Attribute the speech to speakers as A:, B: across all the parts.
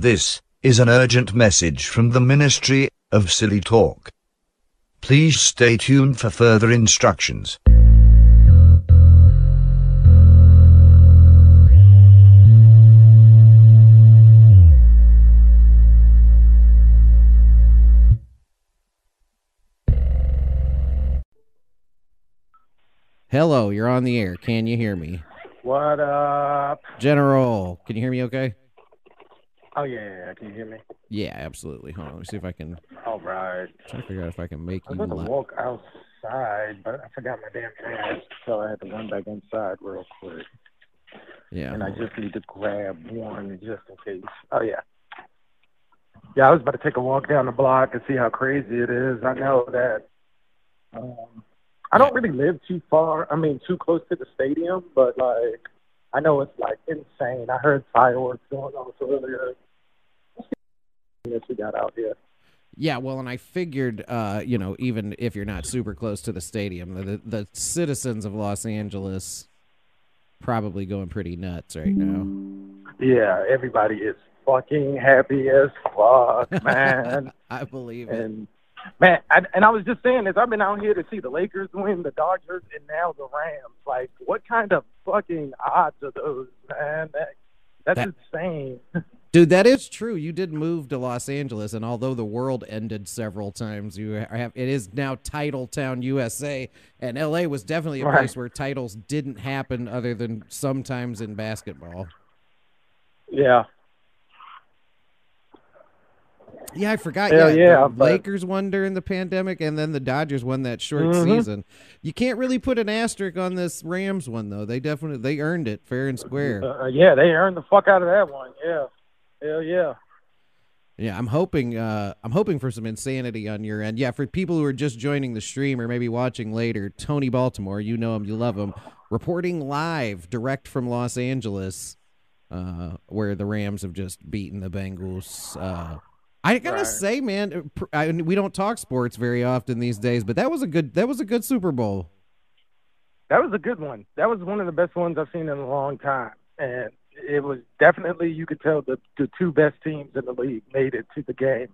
A: This is an urgent message from the Ministry of Silly Talk. Please stay tuned for further instructions.
B: Hello, you're on the air. Can you hear me?
C: What up?
B: General, can you hear me okay?
C: Oh yeah, yeah, can you hear me?
B: Yeah, absolutely. Hold on, let me see if I can
C: All right.
B: try to figure out if I can make
C: I
B: you
C: was to
B: live.
C: walk outside, but I forgot my damn pants, so I had to run back inside real quick.
B: Yeah.
C: And I just need to grab one just in case. Oh yeah. Yeah, I was about to take a walk down the block and see how crazy it is. I know that um I don't really live too far. I mean, too close to the stadium, but like I know it's like insane. I heard fireworks going off earlier. We got out here.
B: Yeah, well, and I figured, uh, you know, even if you're not super close to the stadium, the the citizens of Los Angeles probably going pretty nuts right now.
C: Yeah, everybody is fucking happy as fuck, man.
B: I believe it.
C: and man, I, and I was just saying this. I've been out here to see the Lakers win, the Dodgers, and now the Rams. Like, what kind of fucking odds are those, man? That, that's
B: That-
C: insane.
B: Dude, that is true. You did move to Los Angeles, and although the world ended several times, you have it is now Title Town, USA, and LA was definitely a
C: Right.
B: place where titles didn't happen, other than sometimes in basketball.
C: Yeah,
B: Yeah, I forgot.
C: Hell
B: yeah,
C: yeah,
B: the
C: but-
B: Lakers won during the pandemic, and then the Dodgers won that short
C: Mhm.
B: season. You can't really put an asterisk on this Rams one though. They definitely they earned it fair and square.
C: uh, yeah, they earned the fuck out of that one. Yeah, hell yeah.
B: Yeah, I'm hoping. Uh, I'm hoping for some insanity on your end. Yeah, for people who are just joining the stream or maybe watching later, Tony Baltimore, you know him, you love him, reporting live, direct from Los Angeles, uh, where the Rams have just beaten the Bengals. Uh, I gotta
C: Right.
B: say, man, I, we don't talk sports very often these days, but that was a good. That was a good Super Bowl.
C: That was a good one. That was one of the best ones I've seen in a long time, and it was definitely you could tell the the two best teams in the league made it to the game,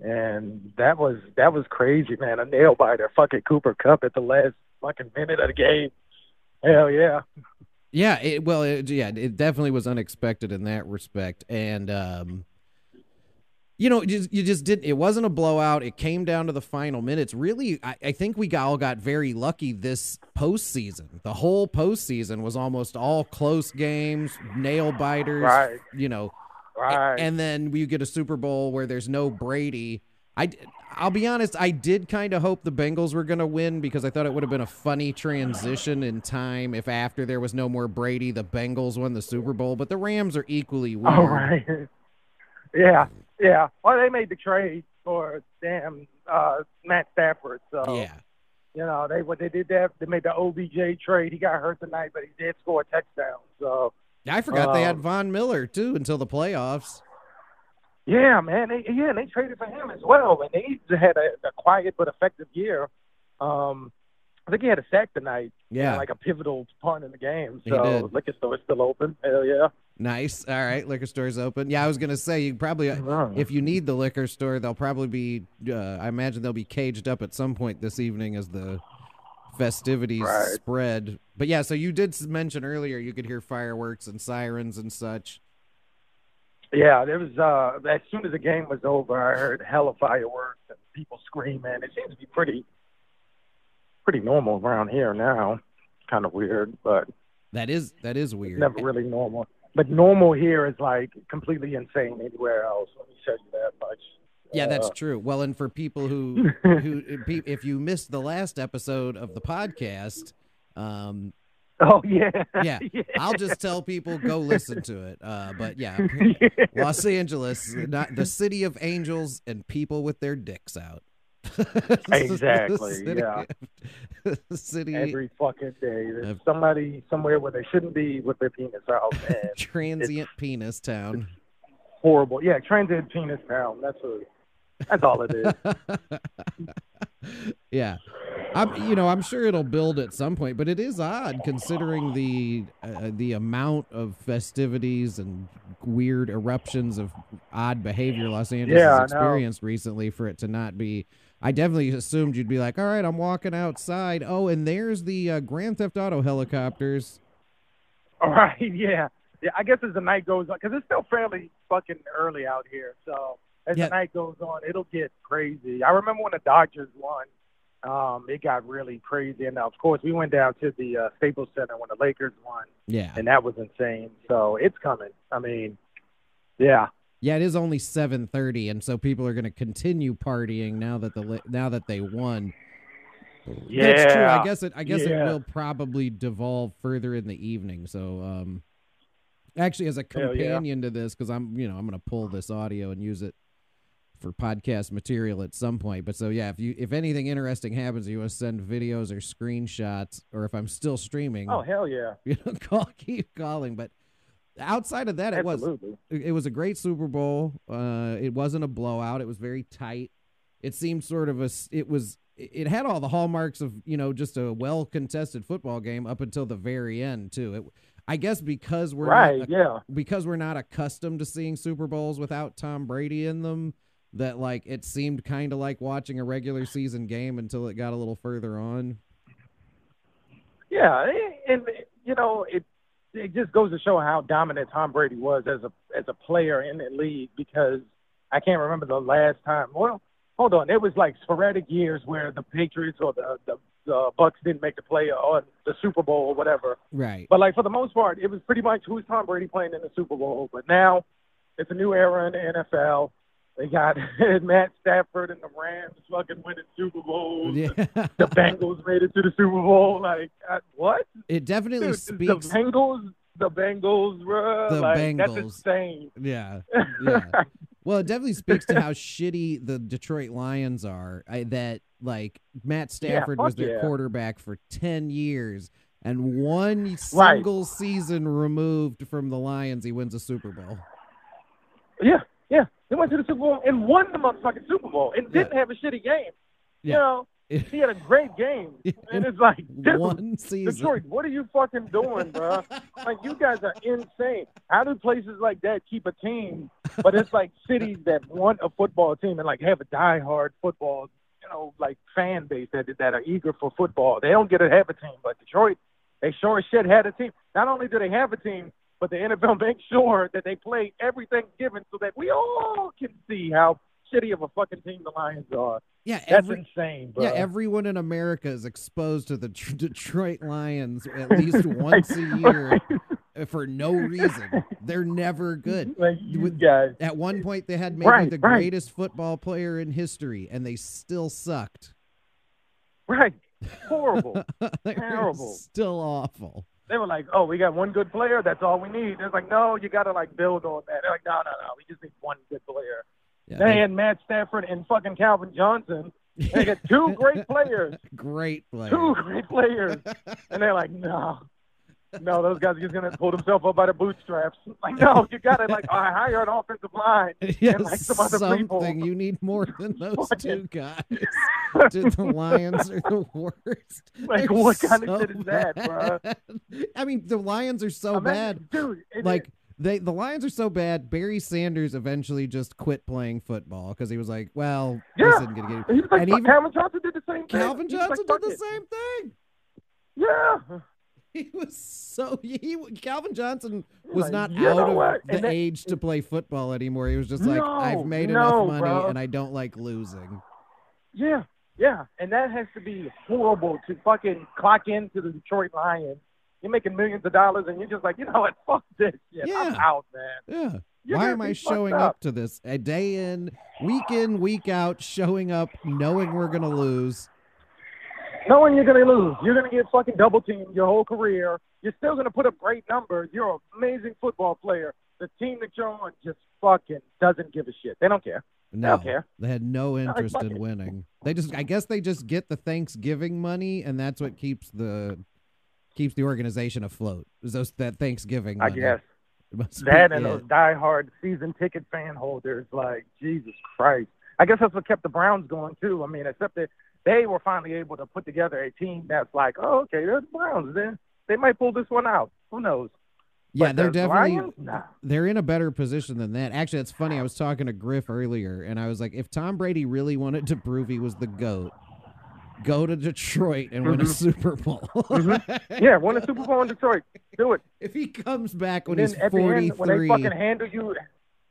C: and that was that was crazy, man. A nail biter, fucking Cooper Kupp at the last fucking minute of the game. Hell yeah.
B: Yeah, it, well, it, yeah, it definitely was unexpected in that respect, and um, you know, you just, you just didn't. It wasn't a blowout. It came down to the final minutes. Really, I, I think we all got very lucky this postseason. The whole postseason was almost all close games, nail biters.
C: Right.
B: You know,
C: Right.
B: and then you get a Super Bowl where there's no Brady. I, I'll be honest, I did kind of hope the Bengals were going to win because I thought it would have been a funny transition in time if after there was no more Brady, the Bengals won the Super Bowl. But the Rams are equally oh, weird.
C: All right. yeah, yeah. Well, they made the trade for damn uh, Matt Stafford, so
B: Yeah.
C: you know they what they did that they made the OBJ trade. He got hurt tonight, but he did score a touchdown. So
B: I forgot they had
C: Um,
B: Von Miller too until the playoffs.
C: yeah, man, they, yeah, they traded for him as well, and they had a, a quiet but effective year. Um, I think he had a sack tonight.
B: Yeah.
C: like a pivotal part in the game. So liquor store's still open. Hell yeah.
B: Nice. All right. Liquor store's open. Yeah, I was gonna say you probably if you need the liquor store, they'll probably be. Uh, I imagine they'll be caged up at some point this evening as the festivities
C: Right.
B: spread. But yeah, so you did mention earlier you could hear fireworks and sirens and such.
C: Yeah, there was uh as soon as the game was over I heard hella fireworks and people screaming. It seems to be pretty pretty normal around here now. Kind of weird, but
B: That is that is weird.
C: never really normal. But normal here is like completely insane anywhere else. Let me tell you that much.
B: Yeah, that's
C: Uh,
B: true. Well, and for people who who if you missed the last episode of the podcast, um,
C: Oh yeah.
B: yeah, I'll just tell people go listen to it. Uh, but yeah, Los Angeles, not the city of angels and people with their dicks out.
C: Exactly,
B: City-
C: yeah.
B: city
C: Every fucking day. There's somebody somewhere where they shouldn't be with their penis out and
B: transient penis town.
C: horrible. Yeah, transient penis town. That's what that's all it is.
B: yeah. I'm, you know, I'm sure it'll build at some point, but it is odd considering the uh, the amount of festivities and weird eruptions of odd behavior Los Angeles
C: Yeah,
B: has experienced recently for it to not be. I definitely assumed you'd be like, all right, I'm walking outside. Oh, and there's the uh, Grand Theft Auto helicopters.
C: All right, yeah, yeah. I guess as the night goes on, because it's still fairly fucking early out here. So as
B: Yeah.
C: the night goes on, it'll get crazy. I remember when the Dodgers won, um, it got really crazy. And of course, we went down to the uh, Staples Center when the Lakers won,
B: Yeah,
C: and that was insane. So it's coming. I mean, yeah,
B: yeah. It is only 7:30, and so people are going to continue partying now that the li- now that they won.
C: yeah.
B: That's true. I guess it. I guess it will probably devolve further in the evening. So, um, actually, as a
C: Hell yeah.
B: companion to this, because I'm, you know, I'm going to pull this audio and use it for podcast material at some point. But so yeah, if you if anything interesting happens, you want to send videos or screenshots, or if I'm still streaming,
C: Oh hell yeah,
B: you know, call keep calling. But outside of that, it was it was a great Super Bowl. Uh, it wasn't a blowout. It was very tight. It seemed sort of a It was. It had all the hallmarks of you know just a well contested football game up until the very end too. It, I guess because we're
C: Right,
B: not,
C: yeah.
B: because we're not accustomed to seeing Super Bowls without Tom Brady in them. That like it seemed kind of like watching a regular season game until it got a little further on.
C: Yeah, and you know it. It just goes to show how dominant Tom Brady was as a as a player in the league because I can't remember the last time. Well, hold on, it was like sporadic years where the Patriots or the the, the Bucs didn't make the play or the Super Bowl or whatever.
B: Right.
C: But like for the most part, it was pretty much who's Tom Brady playing in the Super Bowl. But now it's a new era in the NFL. They got Matt Stafford and the Rams fucking winning Super Bowls.
B: Yeah.
C: The Bengals made it to the Super Bowl. Like uh, what?
B: it definitely
C: Dude,
B: speaks.
C: the Bengals, the Bengals, bruh.
B: The
C: like, That's insane.
B: Yeah. Yeah. Well, it definitely speaks to how shitty the Detroit Lions are. I, that like Matt Stafford was their
C: yeah.
B: quarterback for ten years, and one single season removed from the Lions, he wins a Super Bowl.
C: yeah, yeah. They went to the Super Bowl and won the motherfucking Super Bowl and didn't have a shitty game. You know, he had a great game. And it's like, dude,
B: one season.
C: Detroit, what are you fucking doing, bro? like, you guys are insane. How do places like that keep a team? But it's like cities that want a football team and like have a diehard football, you know, like fan base that that are eager for football. They don't get to have a team, but Detroit, they sure as shit had a team. Not only do they have a team, but the NFL makes sure that they play every Thanksgiving so that we all can see how shitty of a fucking team the Lions are.
B: yeah,
C: That's insane, bro.
B: yeah, everyone in America is exposed to the Tr- Detroit Lions at least once a year uh, for no reason. They're never good.
C: like you guys.
B: At one point, they had maybe
C: Right,
B: the
C: right.
B: greatest football player in history, and they still sucked.
C: Right. Horrible. Terrible.
B: still awful.
C: They were like, "Oh, we got one good player. That's all we need." It's like, no, you got to like build on that. They're like, no, no, no. We just need one good player.
B: Yeah,
C: They
B: they-
C: had Matt Stafford and fucking Calvin Johnson. They got two great players.
B: great players.
C: Two great players, and they're like, no. No, those guys are just gonna pull himself up by the bootstraps. Like, no, you gotta like I hire an offensive line.
B: yeah,
C: and, like, some other
B: something.
C: people.
B: You need more than those two guys. Dude, the Lions are the worst.
C: Like,
B: They're
C: what kind of shit is that,
B: bro? I mean, the Lions are so
C: Imagine-
B: bad.
C: dude.
B: Like they, the Lions are so bad. Barry Sanders eventually just quit playing football because he was like, "Well,
C: Yeah.
B: this isn't gonna get."
C: he was like,
B: and even-
C: Calvin Johnson did the same thing.
B: Calvin
C: He was like,
B: Johnson did the
C: it.
B: same thing.
C: Yeah.
B: He was so he Calvin Johnson was
C: Like,
B: not out of
C: what?
B: the
C: that-
B: age to play football anymore. He was just like,
C: No,
B: I've made
C: no,
B: enough money
C: bro.
B: and I don't like losing.
C: Yeah, yeah, and that has to be horrible to fucking clock into the Detroit Lions. You're making millions of dollars, and you're just like, you know what? Fuck this shit. I'm out, man.
B: Yeah.
C: You're
B: Why am I showing up to this a day in, week in, week out, showing up knowing we're gonna lose?
C: Knowing you're gonna lose, you're gonna get fucking double teamed your whole career. You're still gonna put up great numbers. You're an amazing football player. The team that you're on just fucking doesn't give a shit. They don't care.
B: No,
C: don't care.
B: they had no interest in winning. They just, I guess, they just get the Thanksgiving money, and that's what keeps the keeps the organization afloat. Is those that Thanksgiving?
C: I guess that and
B: it.
C: those diehard season ticket fan holders, like Jesus Christ. I guess that's what kept the Browns going too. I mean, except that they were finally able to put together a team that's like, oh, okay, they're the Browns. Then they might pull this one out. Who knows?
B: Yeah,
C: But
B: they're definitely
C: Nah.
B: they're in a better position than that. Actually, it's funny. I was talking to Griff earlier, and I was like, if Tom Brady really wanted to prove he was the goat, go to Detroit and win a
C: Mhm.
B: Super Bowl.
C: Yeah, win a Super Bowl in Detroit. Do it.
B: if he comes back when he's
C: at the when they fucking handle you,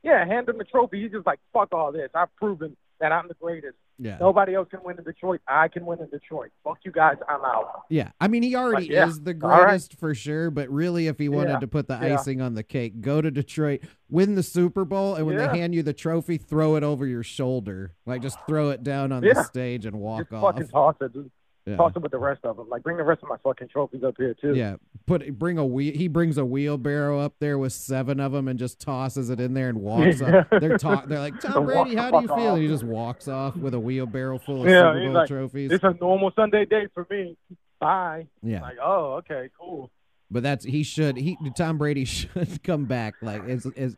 C: yeah, hand them the trophy. He's just like, fuck all this. I've proven that I'm the greatest.
B: yeah,
C: Nobody else can win in Detroit. I can win in Detroit. Fuck you guys. I'm out.
B: yeah. I mean, he already
C: yeah,
B: is the
C: all right.
B: greatest for sure. But really, if he wanted
C: Yeah,
B: to put the
C: yeah.
B: icing on the cake, go to Detroit, win the Super Bowl, and when they hand you the trophy, throw it over your shoulder, like just throw it down on the stage and walk
C: Just
B: off.
C: fucking toss it. Just
B: Yeah.
C: Toss it with the rest of them. Like, bring the rest of my fucking trophies up here, too.
B: Yeah, put bring a wheel. He brings a wheelbarrow up there with seven of them and just tosses it in there and walks off. They're talk. They're like Tom Brady, how do you feel? And he just walks off with a wheelbarrow full of
C: Yeah,
B: Super Bowl
C: like,
B: trophies.
C: It's a normal Sunday day for me. Bye.
B: yeah,
C: Like, oh, okay, cool.
B: but that's he should. He Tom Brady should come back like as as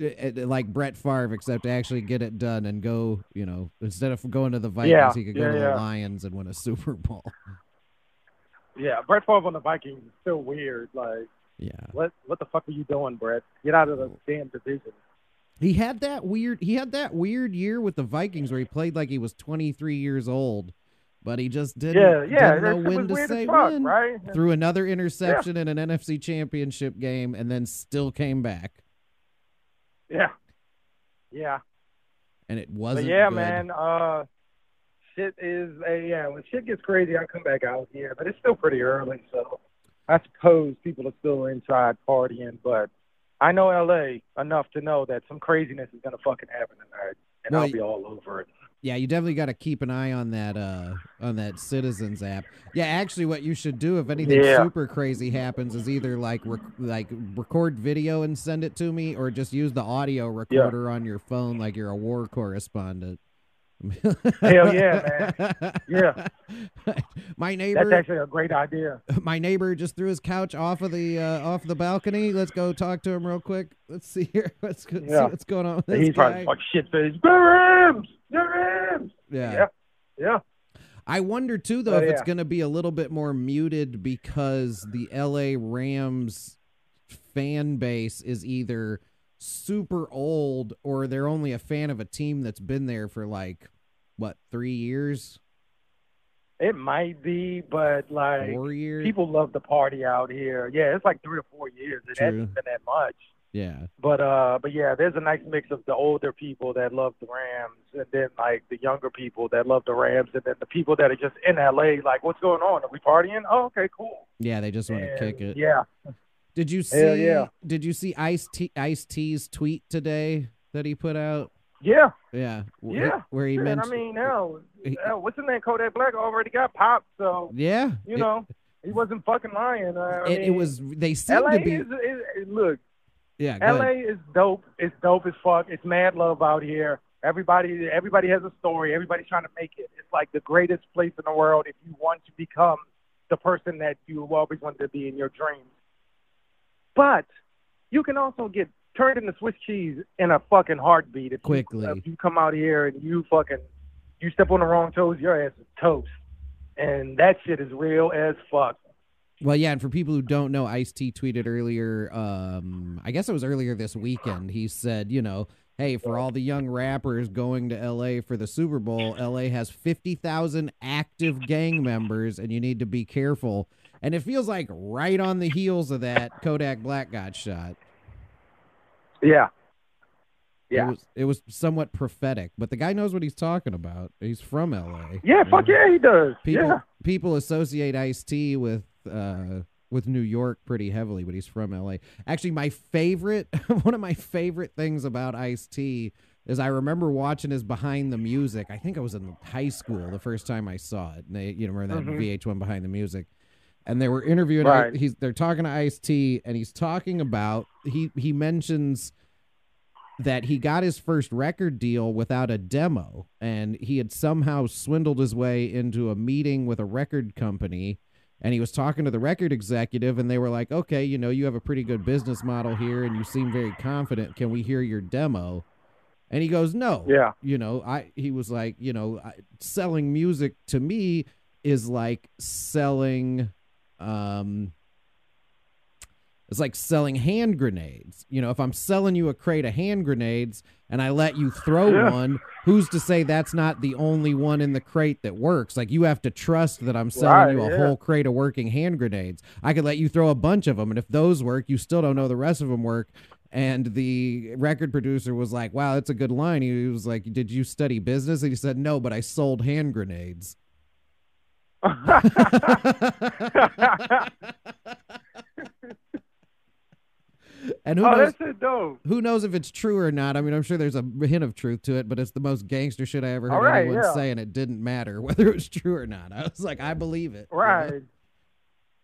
B: Eh, like Brett Favre, except actually get it done and go. You know, instead of going to the Vikings,
C: Yeah,
B: he could go
C: yeah,
B: to
C: yeah.
B: the Lions and win a Super Bowl.
C: Yeah, Brett Favre on the Vikings is still weird. Like,
B: Yeah.
C: what what the fuck are you doing, Brett? Get out of the damn division.
B: He had that weird he had that weird year with the Vikings where he played like he was 23 years old, but he just didn't,
C: Yeah, yeah,
B: didn't know when to say
C: fuck,
B: when.
C: right?
B: Threw another interception in an NFC championship game and then still came back.
C: Yeah, yeah.
B: And it wasn't
C: yeah,
B: good.
C: man. Uh, shit is a yeah. When shit gets crazy, I come back out here, but it's still pretty early, so I suppose people are still inside partying. But I know LA enough to know that some craziness is gonna fucking happen tonight, and
B: Well,
C: I'll be all over it.
B: Yeah, you definitely got to keep an eye on that uh on that Citizens app. Yeah, actually what you should do if anything
C: Yeah.
B: super crazy happens is either like rec- like record video and send it to me or just use the audio recorder on your phone like you're a war correspondent.
C: Hell yeah,
B: man.
C: Yeah.
B: My neighbor.
C: That's actually a great idea.
B: my neighbor just threw his couch off of the uh, off the balcony. Let's go talk to him real quick. Let's see here. Let's go see
C: Yeah.
B: what's going on with
C: And
B: this
C: he's probably
B: guy.
C: like shit face. The Rams, the Rams.
B: yeah.
C: Yeah, yeah.
B: I wonder too, though,
C: But,
B: if it's going to be a little bit more muted because the LA Rams fan base is either super old or they're only a fan of a team that's been there for like what three years,
C: It might be, but like
B: four years.
C: people love to party out here. Yeah, it's like three or four years. It
B: True.
C: hasn't been that much.
B: yeah,
C: But uh, but yeah, there's a nice mix of the older people that love the Rams, and then like the younger people that love the Rams, and then the people that are just in LA. Like, what's going on? Are we partying? Oh, okay, cool.
B: yeah, they just want to kick it.
C: Yeah,
B: Did you see?
C: Hell yeah.
B: Did you see Ice T Ice T's tweet today that he put out?
C: yeah,
B: Yeah,
C: Yeah.
B: where he
C: And
B: mentioned.
C: I mean, hell,
B: he-
C: hell, what's his name? Kodak Black already got popped, so
B: yeah,
C: you
B: it-
C: know he wasn't fucking lying. Uh,
B: it, it was. They seem
C: LA
B: to be.
C: is, is look.
B: yeah,
C: LA
B: ahead.
C: is dope. It's dope as fuck. It's mad love out here. Everybody, everybody has a story. Everybody's trying to make it. It's like the greatest place in the world if you want to become the person that you always wanted to be in your dreams. But you can also get turned into Swiss cheese in a fucking heartbeat if
B: Quickly.
C: You, if you come out here and you fucking you step on the wrong toes, your ass is toast. And that shit is real as fuck.
B: Well, yeah, and for people who don't know, Ice T tweeted earlier. Um, I guess it was earlier this weekend. He said, you know, hey, for all the young rappers going to L.A. for the Super Bowl, L.A. has fifty thousand active gang members, and you need to be careful. And it feels like right on the heels of that, Kodak Black got shot.
C: Yeah.
B: It
C: Yeah.
B: was, it was somewhat prophetic, but the guy knows what he's talking about. He's from L.A.
C: Yeah, fuck yeah, he does.
B: People
C: yeah.
B: people associate Ice T with uh with New York pretty heavily, but he's from LA. Actually, my favorite one of my favorite things about Ice T is I remember watching his behind the music. I think I was in high school the first time I saw it. And they, you know, remember that
C: Mhm.
B: VH1 behind the music. And they were interviewing
C: Right.
B: he's they're talking to Ice T and he's talking about he he mentions that he got his first record deal without a demo and he had somehow swindled his way into a meeting with a record company and he was talking to the record executive and they were like okay you know you have a pretty good business model here and you seem very confident can we hear your demo and he goes no
C: Yeah.
B: you know i he was like you know I, selling music to me is like selling um It's like selling hand grenades. You know, if I'm selling you a crate of hand grenades and I let you throw
C: Yeah.
B: one, who's to say that's not the only one in the crate that works? Like you have to trust that I'm selling you a
C: yeah.
B: whole crate of working hand grenades. I could let you throw a bunch of them, and if those work, you still don't know the rest of them work. And the record producer was like, "Wow, that's a good line." He was like, "Did you study business?" And he said, "No, but I sold hand grenades." and who
C: oh,
B: knows?
C: that shit dope.
B: Who knows if it's true or not? I mean, I'm sure there's a hint of truth to it, but it's the most gangster shit I ever heard
C: right,
B: anyone
C: yeah.
B: say, and it didn't matter whether it was true or not. I was like, I believe it. you know?
C: Right.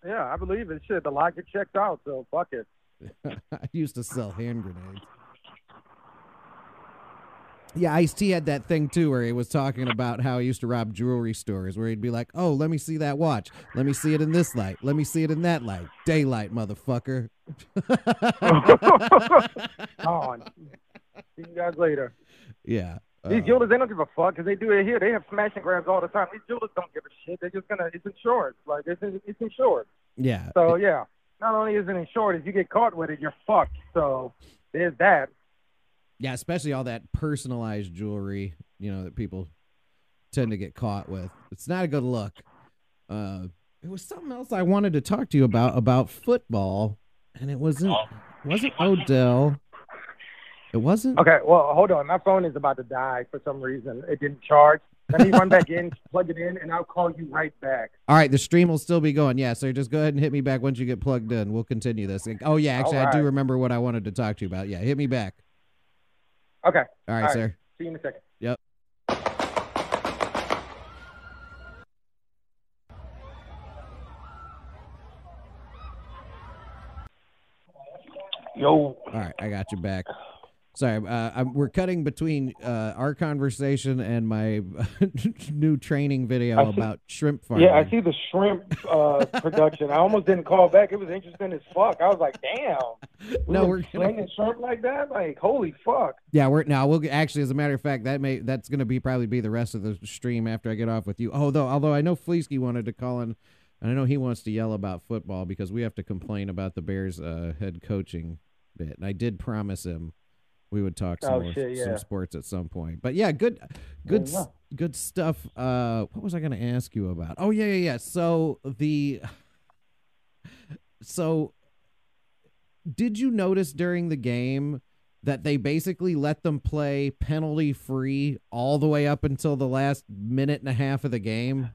C: Yeah, I believe it. Shit, the logic checked out, so fuck it.
B: I used to sell hand grenades. Yeah, Ice T had that thing too, where he was talking about how he used to rob jewelry stores, where he'd be like, "Oh, let me see that watch. Let me see it in this light. Let me see it in that light. Daylight, motherfucker."
C: Oh, see you guys later.
B: yeah.
C: These
B: uh,
C: jewelers, they don't give a fuck because they do it here. They have smash and grabs all the time. These jewelers don't give a shit. They're just gonna. It's insured. Like it's it's insured.
B: yeah.
C: So yeah, not only is it insured, if you get caught with it, you're fucked. So there's that.
B: Yeah, especially all that personalized jewelry, you know, that people tend to get caught with. It's not a good look. Uh, it was something else I wanted to talk to you about about football, and it wasn't wasn't Odell. It wasn't.
C: Okay, well, hold on. My phone is about to die for some reason. It didn't charge. Let me run back in, plug it in, and I'll call you right back.
B: All right, the stream will still be going. Yeah, so just go ahead and hit me back once you get plugged in. We'll continue this. Oh yeah, actually, I do remember what I wanted to talk to you about. Yeah, hit me back.
C: Okay.
B: All right,
C: All right.
B: sir.
C: See you in a second.
B: Yep.
C: Yo.
B: All right, I got you back. Sorry, uh, I'm, we're cutting between uh, our conversation and my new training video
C: see-
B: about shrimp farming.
C: Yeah, I see the shrimp uh, production. I almost didn't call back. It was interesting as fuck. I was like, damn. We
B: No,
C: were
B: we're gonna-
C: slinging shrimp like that. Like, holy fuck.
B: Yeah, we're now we'll actually, as a matter of fact, that may that's going to be probably be the rest of the stream after I get off with you. Although, although I know Fleesky wanted to call in, and I know he wants to yell about football because we have to complain about the Bears' uh, head coaching bit, and I did promise him we would talk some
C: Oh,
B: more,
C: shit,
B: some sports at some point. But yeah, good, good,
C: Yeah.
B: good stuff. Uh, what was I going to ask you about? Oh yeah, yeah, yeah. So the, so did you notice during the game that they basically let them play penalty free all the way up until the last minute and a half of the game?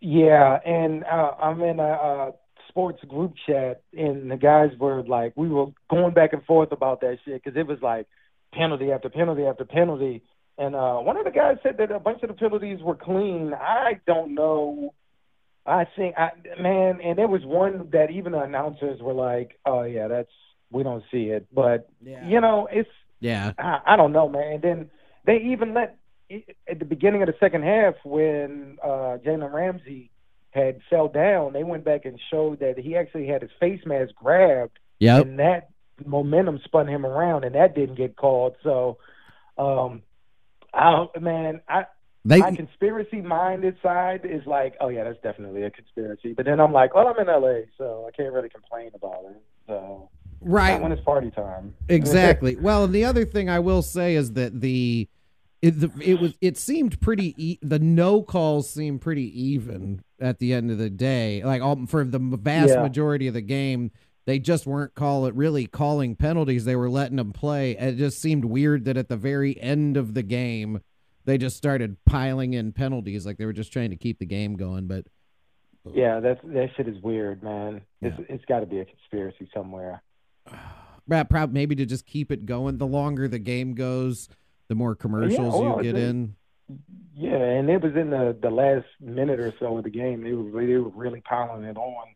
C: Yeah, and uh, I'm in a, uh sports group chat, and the guys were like, we were going back and forth about that shit because it was like penalty after penalty after penalty. And uh, one of the guys said that a bunch of the penalties were clean. I don't know. I think, I, man, and there was one that even the announcers were like, "Oh yeah, that's we don't see it." But you know, it's
B: Yeah.
C: I, I don't know, man. And then they even let at the beginning of the second half when uh, Jalen Ramsey had fell down, they went back and showed that he actually had his face mask grabbed,
B: Yep.
C: and that momentum spun him around, and that didn't get called. So, um, I man, I
B: They
C: my conspiracy minded side is like, oh yeah, that's definitely a conspiracy. But then I'm like, well, I'm in LA, so I can't really complain about it. So
B: right.
C: when it's party time.
B: Exactly. well, and the other thing I will say is that the it, the, it was it seemed pretty e- the no calls seemed pretty even at the end of the day. Like all, for the vast
C: Yeah.
B: majority of the game, they just weren't call it really calling penalties. They were letting them play. It just seemed weird that at the very end of the game, they just started piling in penalties like they were just trying to keep the game going. But
C: Yeah, that's that shit is weird, man. It's it's got to be a conspiracy somewhere.
B: Brad, prob maybe to just keep it going. The longer the game goes, the more commercials
C: well,
B: you get
C: it's-
B: in.
C: Yeah, and it was in the the last minute or so of the game. They were they were really piling it on.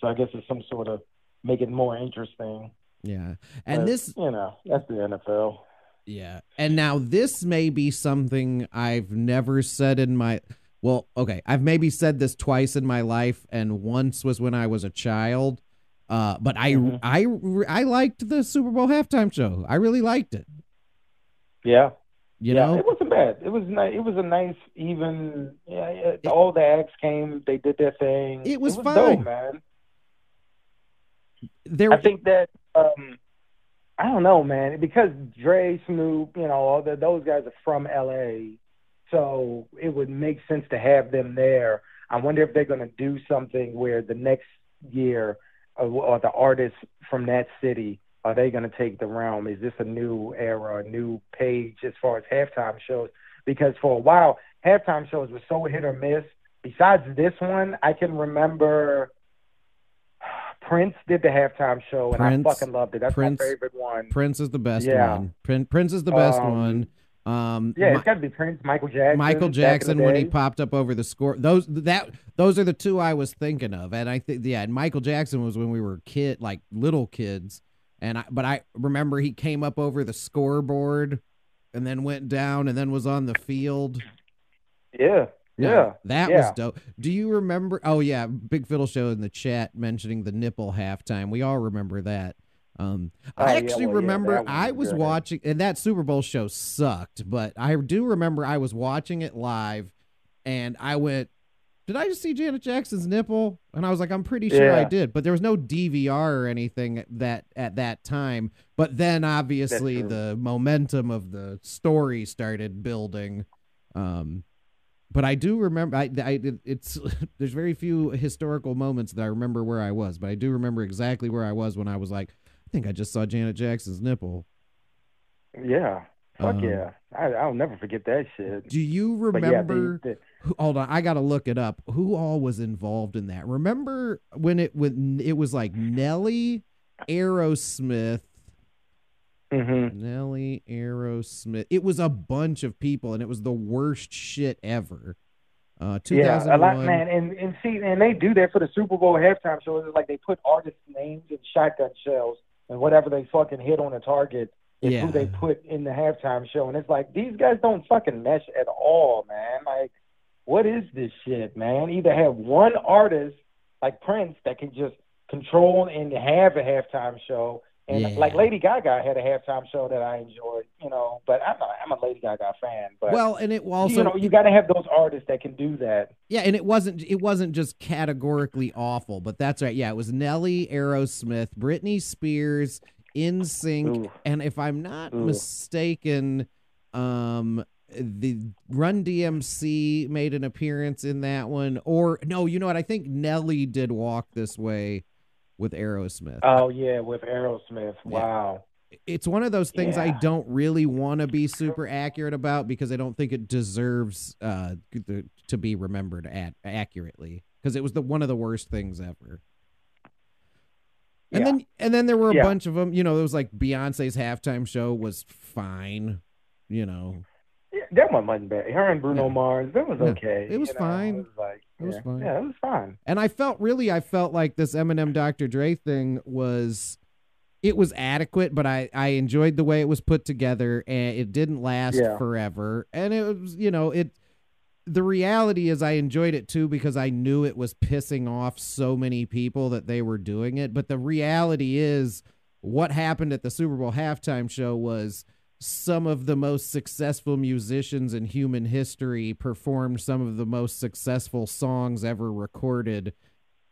C: So I guess it's some sort of make it more interesting.
B: Yeah. And
C: But,
B: this
C: you know, that's the NFL.
B: yeah. And now this may be something I've never said in my well, okay, I've maybe said this twice in my life and once was when I was a child. Uh but I
C: Mhm.
B: I I liked the Super Bowl halftime show. I really liked it.
C: Yeah,
B: You
C: yeah,
B: know?
C: it wasn't bad. It was nice. It was a nice, even. Yeah, it, all the acts came. They did their thing.
B: It was
C: dope,
B: fine.
C: man.
B: there
C: I think that um, I don't know, man, because Dre, Snoop, you know, all the, those guys are from L.A., so it would make sense to have them there. I wonder if they're going to do something where the next year, uh, or the artists from that city, are they going to take the realm? Is this a new era, a new page as far as halftime shows? Because for a while, halftime shows were so hit or miss. Besides this one, I can remember Prince did the halftime show, and
B: Prince-
C: I fucking loved it. That's
B: Prince-
C: my favorite one.
B: Prince is the best
C: Yeah.
B: one. Prin- Prince is the best
C: Um,
B: one. Um,
C: Yeah, it's got to be Prince, Michael Jackson.
B: Michael
C: back in the
B: Jackson when he popped up over the score. Those that those are the two I was thinking of, and I think yeah, and Michael Jackson was when we were kid, like little kids, and I but I remember he came up over the scoreboard, and then went down, and then was on the field.
C: Yeah, yeah.
B: that
C: yeah.
B: was dope. Do you remember? Oh yeah, Big Fiddle Show in the chat mentioning the nipple halftime. We all remember that. Um,
C: Oh,
B: I
C: yeah,
B: actually
C: well,
B: remember
C: one
B: I
C: was
B: was
C: good.
B: watching, and that Super Bowl show sucked, but I do remember I was watching it live, and I went, "Did I just see Janet Jackson's nipple?" And I was like, "I'm pretty sure I did," but there was no DVR or anything that at that time. But then obviously the momentum of the story started building. Um, but I do remember. I, I it- it's there's very few historical moments that I remember where I was, but I do remember exactly where I was when I was like, I think I just saw Janet Jackson's nipple.
C: Yeah. Fuck
B: Um,
C: yeah. I, I'll never forget that shit.
B: Do you
C: yeah,
B: remember?
C: the, the,
B: who- hold on, I gotta look it up. Who all was involved in that? Remember when it when it was like Nelly, Aerosmith,
C: mhm.
B: Nelly, Aerosmith. It was a bunch of people, and it was the worst shit ever. Uh,
C: Yeah, a lot, man, and and see, and they do that for the Super Bowl halftime show. It's like they put artists' names in shotgun shells, and whatever they fucking hit on the target is
B: Yeah.
C: who they put in the halftime show. And it's like these guys don't fucking mesh at all, man. Like, what is this shit, man? Either have one artist like Prince that can just control and have a halftime show. And
B: Yeah.
C: like Lady Gaga had a halftime show that I enjoyed, you know. But I'm a, I'm a Lady Gaga fan. But
B: Well, and it also
C: you know, you got to have those artists that can do that.
B: Yeah, and it wasn't it wasn't just categorically awful, but that's right. Yeah, it was Nelly, Aerosmith, Britney Spears,
C: NSYNC,
B: and if I'm not
C: Ooh.
B: mistaken, um the Run DMC made an appearance in that one or no, you know what? I think Nelly did Walk This Way with Aerosmith.
C: Oh yeah, with Aerosmith. Wow.
B: it's one of those things I don't really want to be super accurate about because I don't think it deserves uh to, to be remembered at accurately because it was the one of the worst things ever. And
C: Yeah.
B: then and then there were a
C: Yeah.
B: bunch of them. You know, it was like Beyonce's halftime show was fine. You know,
C: Yeah, that one wasn't bad. Her and Bruno
B: Yeah.
C: Mars, that was
B: Yeah.
C: okay.
B: It was
C: you know,
B: fine.
C: It was like,
B: It was
C: yeah.
B: fine.
C: Yeah, it was fine.
B: and I felt really, I felt like this Eminem Dr. Dre thing was. It was adequate, but I, I enjoyed the way it was put together, and it didn't last forever. And it was, you know, it. The reality is, I enjoyed it too because I knew it was pissing off so many people that they were doing it. But the reality is, what happened at the Super Bowl halftime show was some of the most successful musicians in human history performed some of the most successful songs ever recorded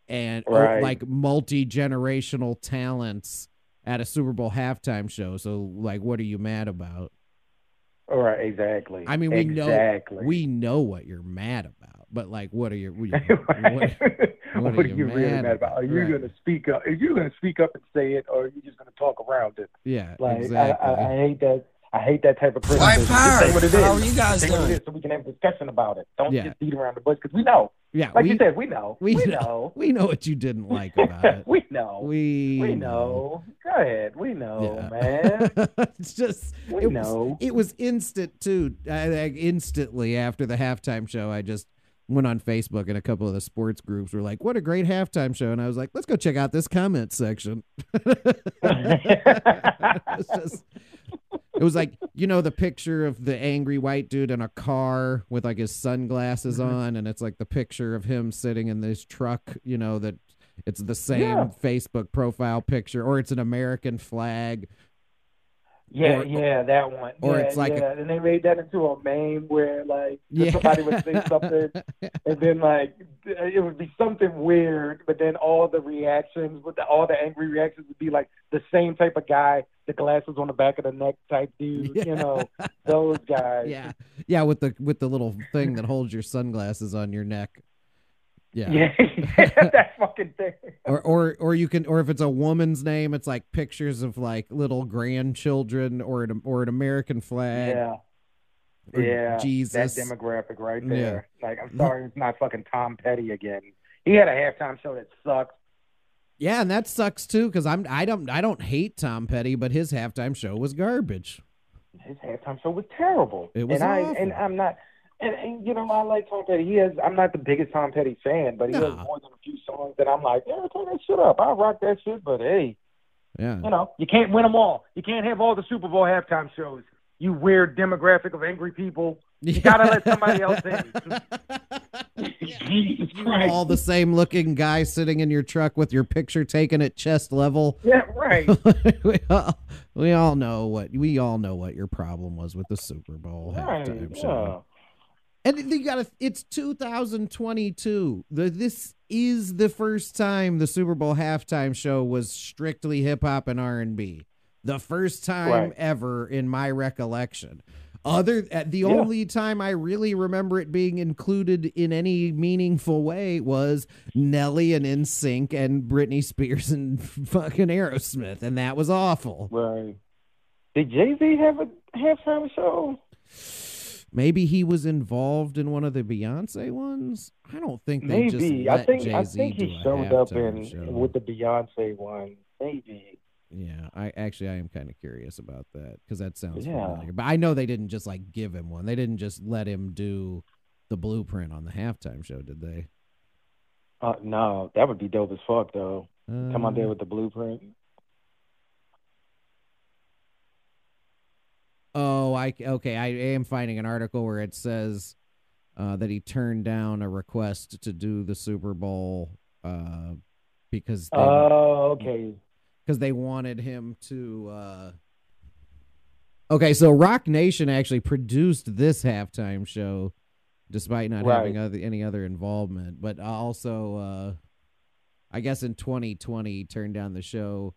B: and oh,
C: Right.
B: like multi-generational talents at a Super Bowl halftime show. So like what are you mad about?
C: All right, exactly.
B: I mean, we know
C: exactly.
B: we know what you're mad about, but like what are you what,
C: Right.
B: what
C: what,
B: are
C: are
B: you
C: you really
B: mad
C: mad about? Are you
B: about?
C: going to speak up? Are you going to speak up and say it, or are you just going to talk around it?
B: yeah,
C: Like
B: exactly.
C: I, I, I hate that. I hate that type of criticism.
D: White
C: Just
D: power.
C: say what it is.
D: How are you guys
C: say what it is, so we can have a discussion about it. Don't
B: Yeah.
C: just beat around the bush because we know.
B: yeah,
C: Like
B: we,
C: you said, we know.
B: we
C: We,
B: know.
C: know.
B: we know what you didn't like about it.
C: we know.
B: we
C: We know. Go ahead. We know,
B: Yeah.
C: man.
B: it's just
C: We
B: it
C: know.
B: Was, it was instant too. I, like instantly after the halftime show, I just went on Facebook and a couple of the sports groups were like, "What a great halftime show!" And I was like, "Let's go check out this comment section." it's just. It was like you know the picture of the angry white dude in a car with like his sunglasses
C: Mm-hmm.
B: on, and it's like the picture of him sitting in this truck. You know that it's the same
C: Yeah.
B: Facebook profile picture, or it's an American flag.
C: Yeah,
B: Or-
C: yeah, that one.
B: or
C: yeah,
B: it's like a-
C: and they made that into a meme where like
B: Yeah.
C: somebody would say something, and then like it would be something weird, but then all the reactions, with the, all the angry reactions would be like the same type of guy, the glasses on the back of the neck type dude, you know, those guys.
B: yeah, yeah, with the with the little thing that holds your sunglasses on your neck. Yeah.
C: yeah, yeah, that fucking thing.
B: Or, or or you can or if it's a woman's name, it's like pictures of like little grandchildren or an or an American flag.
C: Yeah. Yeah,
B: Jesus.
C: that demographic right
B: Yeah.
C: there. Like, I'm sorry, it's not fucking Tom Petty again. He had a halftime show that sucked.
B: Yeah, and that sucks too because I'm I don't I don't hate Tom Petty, but his halftime show was garbage.
C: His halftime show was terrible.
B: It was
C: and I and I'm not. And, and you know, I like Tom Petty. He has. I'm not the biggest Tom Petty fan, but he has more than a few songs that I'm like, yeah, turn that shit up. I rock that shit. But hey,
B: Yeah.
C: you know, you can't win them all. You can't have all the Super Bowl halftime shows. You weird demographic of angry people. You gotta let somebody else in. Jesus Christ.
B: All the same looking guy sitting in your truck with your picture taken at chest level.
C: Yeah, right.
B: we, all, we all know what we all know what your problem was with the Super Bowl
C: right.
B: halftime
C: Yeah.
B: show. And you got to it's 2022. The, this is the first time the Super Bowl halftime show was strictly hip hop and R&B. The first time
C: Right.
B: ever in my recollection. Other uh, the
C: Yeah.
B: only time I really remember it being included in any meaningful way was Nelly and NSYNC and Britney Spears and fucking Aerosmith and that was awful.
C: Right. Did Jay Z have a halftime show?
B: Maybe he was involved in one of the Beyonce ones. I don't think they just
C: Maybe.
B: let
C: I think I
B: Jay-Z
C: think he showed up in
B: show.
C: with the Beyonce one. Maybe.
B: Yeah, I actually I am kind of curious about that because that sounds
C: Yeah.
B: familiar. But I know they didn't just like give him one. They didn't just let him do the blueprint on the halftime show, did they?
C: Uh, no, that would be dope as fuck though. Come out there
B: Uh,
C: with the blueprint.
B: Oh, I okay. I am finding an article where it says uh, that he turned down a request to do the Super Bowl uh, because they,
C: Oh, okay.
B: because they wanted him to. Uh... Okay, so Roc Nation actually produced this halftime show, despite not having other, any other involvement. But also, uh, I guess in 2020, he turned down the show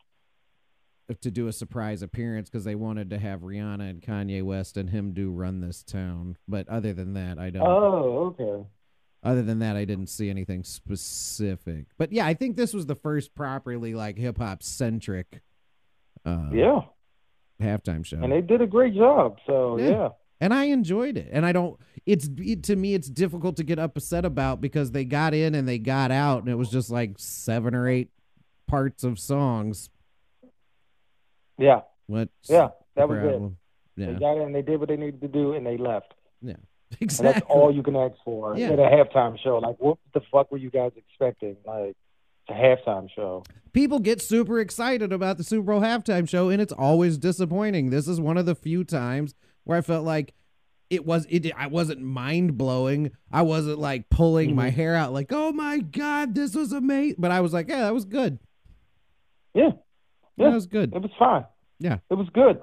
B: to do a surprise appearance because they wanted to have Rihanna and Kanye West and him do "Run This Town." But other than that, I don't.
C: Oh, okay.
B: Other than that, I didn't see anything specific. But yeah, I think this was the first properly like hip hop centric uh
C: Yeah,
B: halftime show.
C: and they did a great job. So
B: Yeah.
C: yeah,
B: and I enjoyed it. And I don't it's it, to me it's difficult to get upset about because they got in and they got out and it was just like seven or eight parts of songs.
C: Yeah,
B: What
C: yeah. That was it.
B: problem?
C: They got in, and they did what they needed to do, and they left. Yeah.
B: Exactly.
C: that's all you can ask for
B: Yeah.
C: at a halftime show. Like, what the fuck were you guys expecting? Like, it's a halftime show.
B: people get super excited about the Super Bowl halftime show, and it's always disappointing. This is one of the few times where I felt like it was it. I wasn't mind blowing. I wasn't like pulling my
C: Mhm.
B: hair out, like oh my god, this was amazing. But I was like, yeah, that was good.
C: Yeah,
B: That
C: Yeah.
B: was good.
C: it was fine.
B: Yeah.
C: it was good.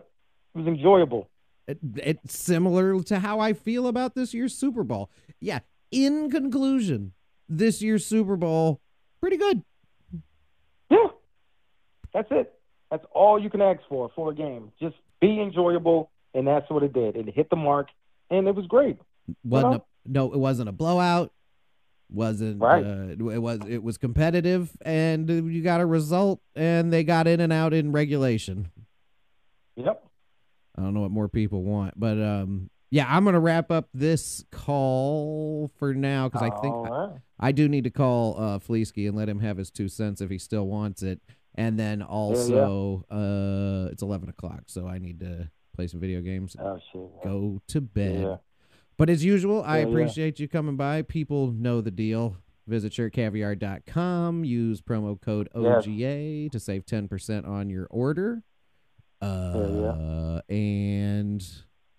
C: It was enjoyable.
B: It, it's similar to how I feel about this year's Super Bowl. Yeah. In conclusion, this year's Super Bowl pretty good.
C: Yeah, that's it. That's all you can ask for for a game. Just be enjoyable, and that's what it did. It hit the mark, and it was great.
B: wasn't
C: know?
B: a, no it wasn't a blowout wasn't
C: Right.
B: uh, it was it was competitive and you got a result and they got in and out in regulation
C: Yep.
B: i don't know what more people want but um yeah i'm gonna wrap up this call for now because i think
C: right.
B: I do need to call uh Fleesky and let him have his two cents if he still wants it. And then also uh it's eleven o'clock, so I need to play some video games,
C: Oh shit.
B: go to bed.
C: Yeah.
B: But as usual, I
C: Yeah, yeah.
B: appreciate you coming by. People know the deal. Visit shirtcaviar.com. Use promo code. OGA to save 10% on your order. Uh, And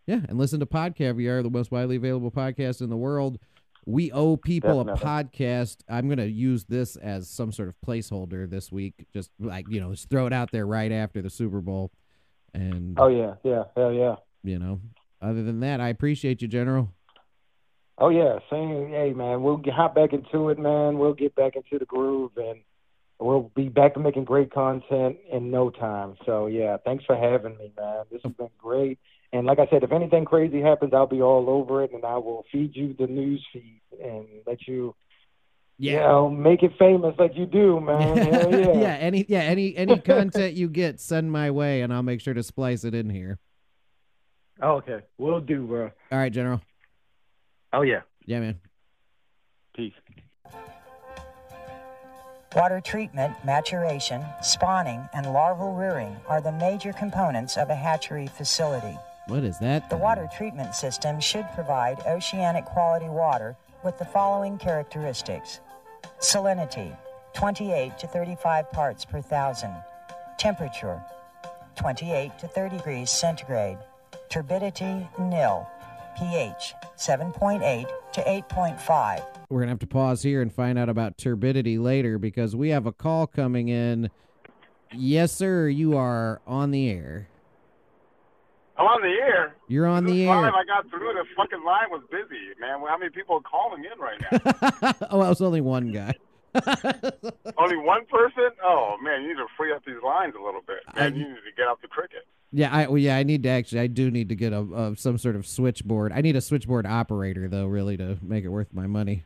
B: yeah, and listen to Pod Caviar, the most widely available podcast in the world. We owe people
C: Definitely.
B: a podcast. I'm going to use this as some sort of placeholder this week. Just like, you know, just throw it out there right after the Super Bowl. And
C: Oh yeah, yeah, hell yeah.
B: you know, other than that, I appreciate you, General.
C: Oh yeah, same. Hey man, we'll get, hop back into it, man. We'll get back into the groove, and we'll be back to making great content in no time. So yeah, thanks for having me, man. This has been great. And like I said, if anything crazy happens, I'll be all over it, and I will feed you the news feed and let you, you know, make it famous like you do, man. Hell yeah.
B: yeah, any yeah, any any content you get, send my way and I'll make sure to splice it in here.
C: Oh, okay, we'll do, bro.
B: All right, General.
C: Oh yeah.
B: Yeah, man.
C: Peace.
D: Water treatment, maturation, spawning, and larval rearing are the major components of a hatchery facility.
B: What is that?
D: The water treatment system should provide oceanic quality water with the following characteristics salinity, 28 to 35 parts per thousand, temperature, 28 to 30 degrees centigrade, turbidity, nil, pH, 7.8 to 8.5.
B: We're gonna have to pause here and find out about turbidity later because we have a call coming in. Yes, sir. You are on the air.
E: I'm on the air.
B: You're on
E: This
B: the
E: time
B: air.
E: I got through. The fucking line was busy, man. How many people are calling in right now?
B: oh, that was only one guy.
E: Only one person? Oh man, you need to free up these lines a little bit.
B: I-
E: Man, you need to get off the cricket.
B: Yeah, I well, yeah, I need to actually. I do need to get a, a some sort of switchboard. I need a switchboard operator though, really, to make it worth my money.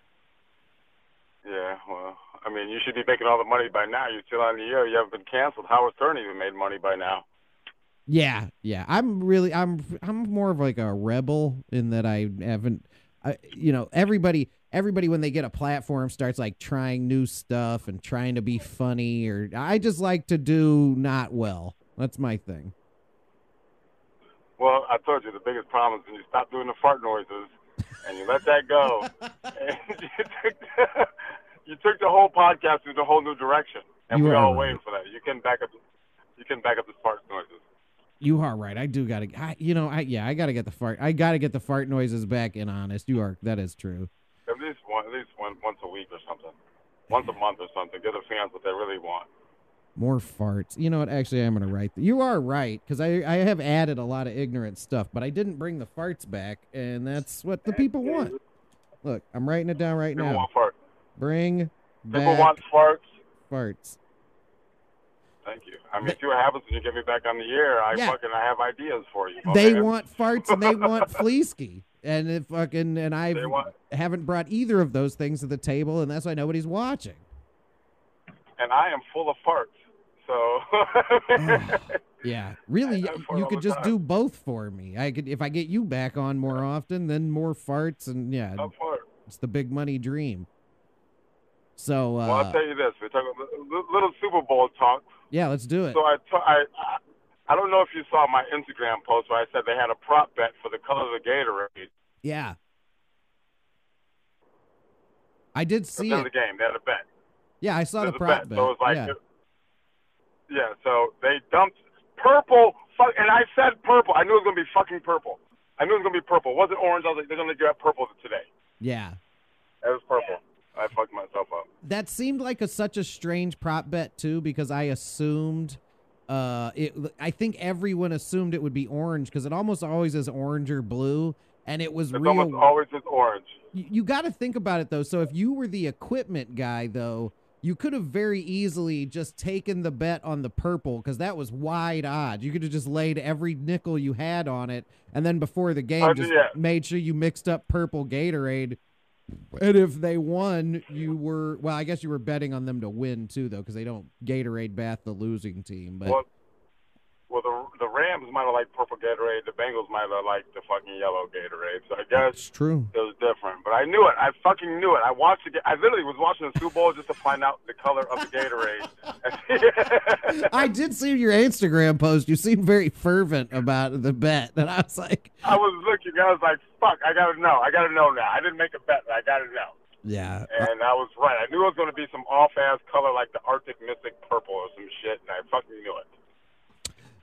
E: Yeah, well, I mean, you should be making all the money by now. You're still on the air. You haven't been canceled. Howard Stern even made money by now.
B: Yeah, yeah. I'm really I'm I'm more of like a rebel in that I haven't I, you know, everybody everybody when they get a platform starts like trying new stuff and trying to be funny or I just like to do not well. That's my thing.
E: Well, I told you the biggest problem is when you stop doing the fart noises and you let that go. and you took the, you took the whole podcast in a whole new direction, and
B: You
E: we're
B: are
E: all
B: right.
E: waiting for that. You can back up. You can back up the fart noises.
B: You are right. I do got to I, you know, I yeah, I got to get the fart I got to get the fart noises back in honest. You are that is true.
E: At least one, at least one, once a week or something, once a month or something. Give the fans what they really want.
B: More farts. You know what? Actually, I'm gonna write. You are right because I I have added a lot of ignorant stuff, but I didn't bring the farts back, and that's what the people want. Look, I'm writing it down right
E: People
B: now.
E: want farts.
B: Bring
E: People
B: back
E: want farts.
B: farts.
E: Thank you. I mean, see what happens when you get me back on the air. I
B: Yeah.
E: fucking I have ideas for you.
B: They want farts and they want Fleesky. And if fucking and I haven't brought either of those things to the table, and that's why nobody's watching.
E: and I am full of farts. So
B: Yeah, really,
E: I- I fart
B: you could just
E: time.
B: do both for me. I could if I get you back on more often, then more farts, and yeah,
E: fart.
B: it's the big money dream. So
E: Well, I'll
B: uh,
E: tell you this: we talk about little Super Bowl talk.
B: yeah, let's do it.
E: So I, t- I, I, I don't know if you saw my Instagram post where I said they had a prop bet for the color of the Gatorade
B: Yeah, I did see
E: the
B: it.
E: the game. They had a bet.
B: Yeah, I saw the
E: There's a
B: prop
E: bet.
B: bet.
E: So it was like,
B: yeah.
E: Yeah. So they dumped purple, fuck, and I said purple. I knew it was gonna be fucking purple. I knew it was gonna be purple. It wasn't orange. I was like, they're gonna get purple today.
B: yeah.
E: It was purple. I fucked myself up.
B: that seemed like a such a strange prop bet too because I assumed uh it I think everyone assumed it would be orange because it almost always is orange or blue and it was
E: It's
B: real
E: almost always just orange.
B: you, you got to think about it though so if you were the equipment guy though you could have very easily just taken the bet on the purple because that was wide odds. You could have just laid every nickel you had on it, and then before the game,
E: Uh,
B: just made sure you mixed up purple Gatorade. And if they won, you were well. I guess you were betting on them to win too, though, because they don't Gatorade bath the losing team. But
E: Well, well, the the Rams might have liked purple Gatorade. The Bengals might have liked the fucking yellow Gatorade. So I guess
B: it's true.
E: it was different. But I knew it. I fucking knew it. I watched ga- I literally was watching the Super Bowl just to find out the color of the Gatorade.
B: I did see your Instagram post. You seemed very fervent about the bet, and I was like,
E: I was looking. I was like, "Fuck! I gotta know. I gotta know now. I didn't make a bet, but I gotta know."
B: "Yeah,
E: And I was right. I knew it was going to be some off-ass color like the Arctic Mystic purple or some shit, and I fucking knew it.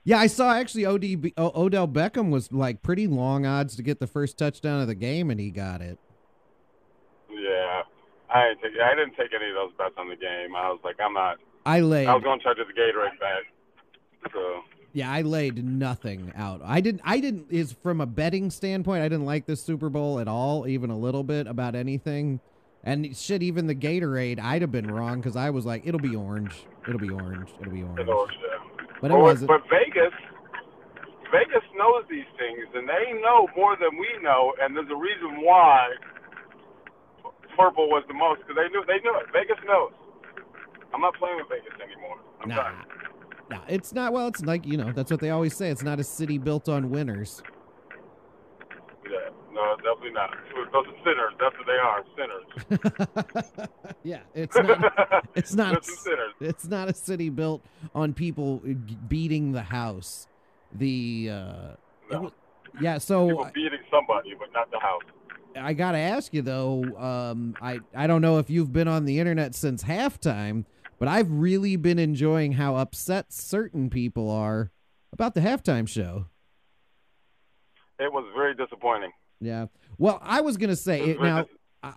B: Yeah, I saw actually OD, o, Odell Beckham was like pretty long odds to get the first touchdown of the game, and he got it.
E: Yeah, I didn't take. I didn't take any of those bets on the game. I was like, I'm not.
B: I laid.
E: I was going to try to do the Gatorade bet. So
B: Yeah, I laid nothing out. I didn't. I didn't. Is from a betting standpoint, I didn't like this Super Bowl at all, even a little bit about anything. And shit, even the Gatorade, I'd have been wrong because I was like, it'll be orange. It'll be orange. It'll be orange.
E: Know, yeah.
B: But it
E: But-
B: wasn't.
E: But Vegas, Vegas knows these things, and they know more than we know. And there's a reason why purple was the most because they knew they knew it. Vegas knows. I'm not playing with Vegas anymore. I'm
B: Nah,
E: done.
B: nah, it's not. Well, it's like you know, that's what they always say. It's not a city built on winners.
E: Yeah, no, definitely not. Those are sinners. That's what they are, sinners.
B: yeah, it's not. It's not.
E: Sinners.
B: It's not a city built on people beating the house. The uh,
E: No.
B: yeah. So
E: People beating somebody, but not the house.
B: I gotta ask you though. Um, I I don't know if you've been on the internet since halftime, but I've really been enjoying how upset certain people are about the halftime show.
E: It was very disappointing.
B: Yeah. Well, I was gonna say
E: It was
B: it,
E: very
B: now.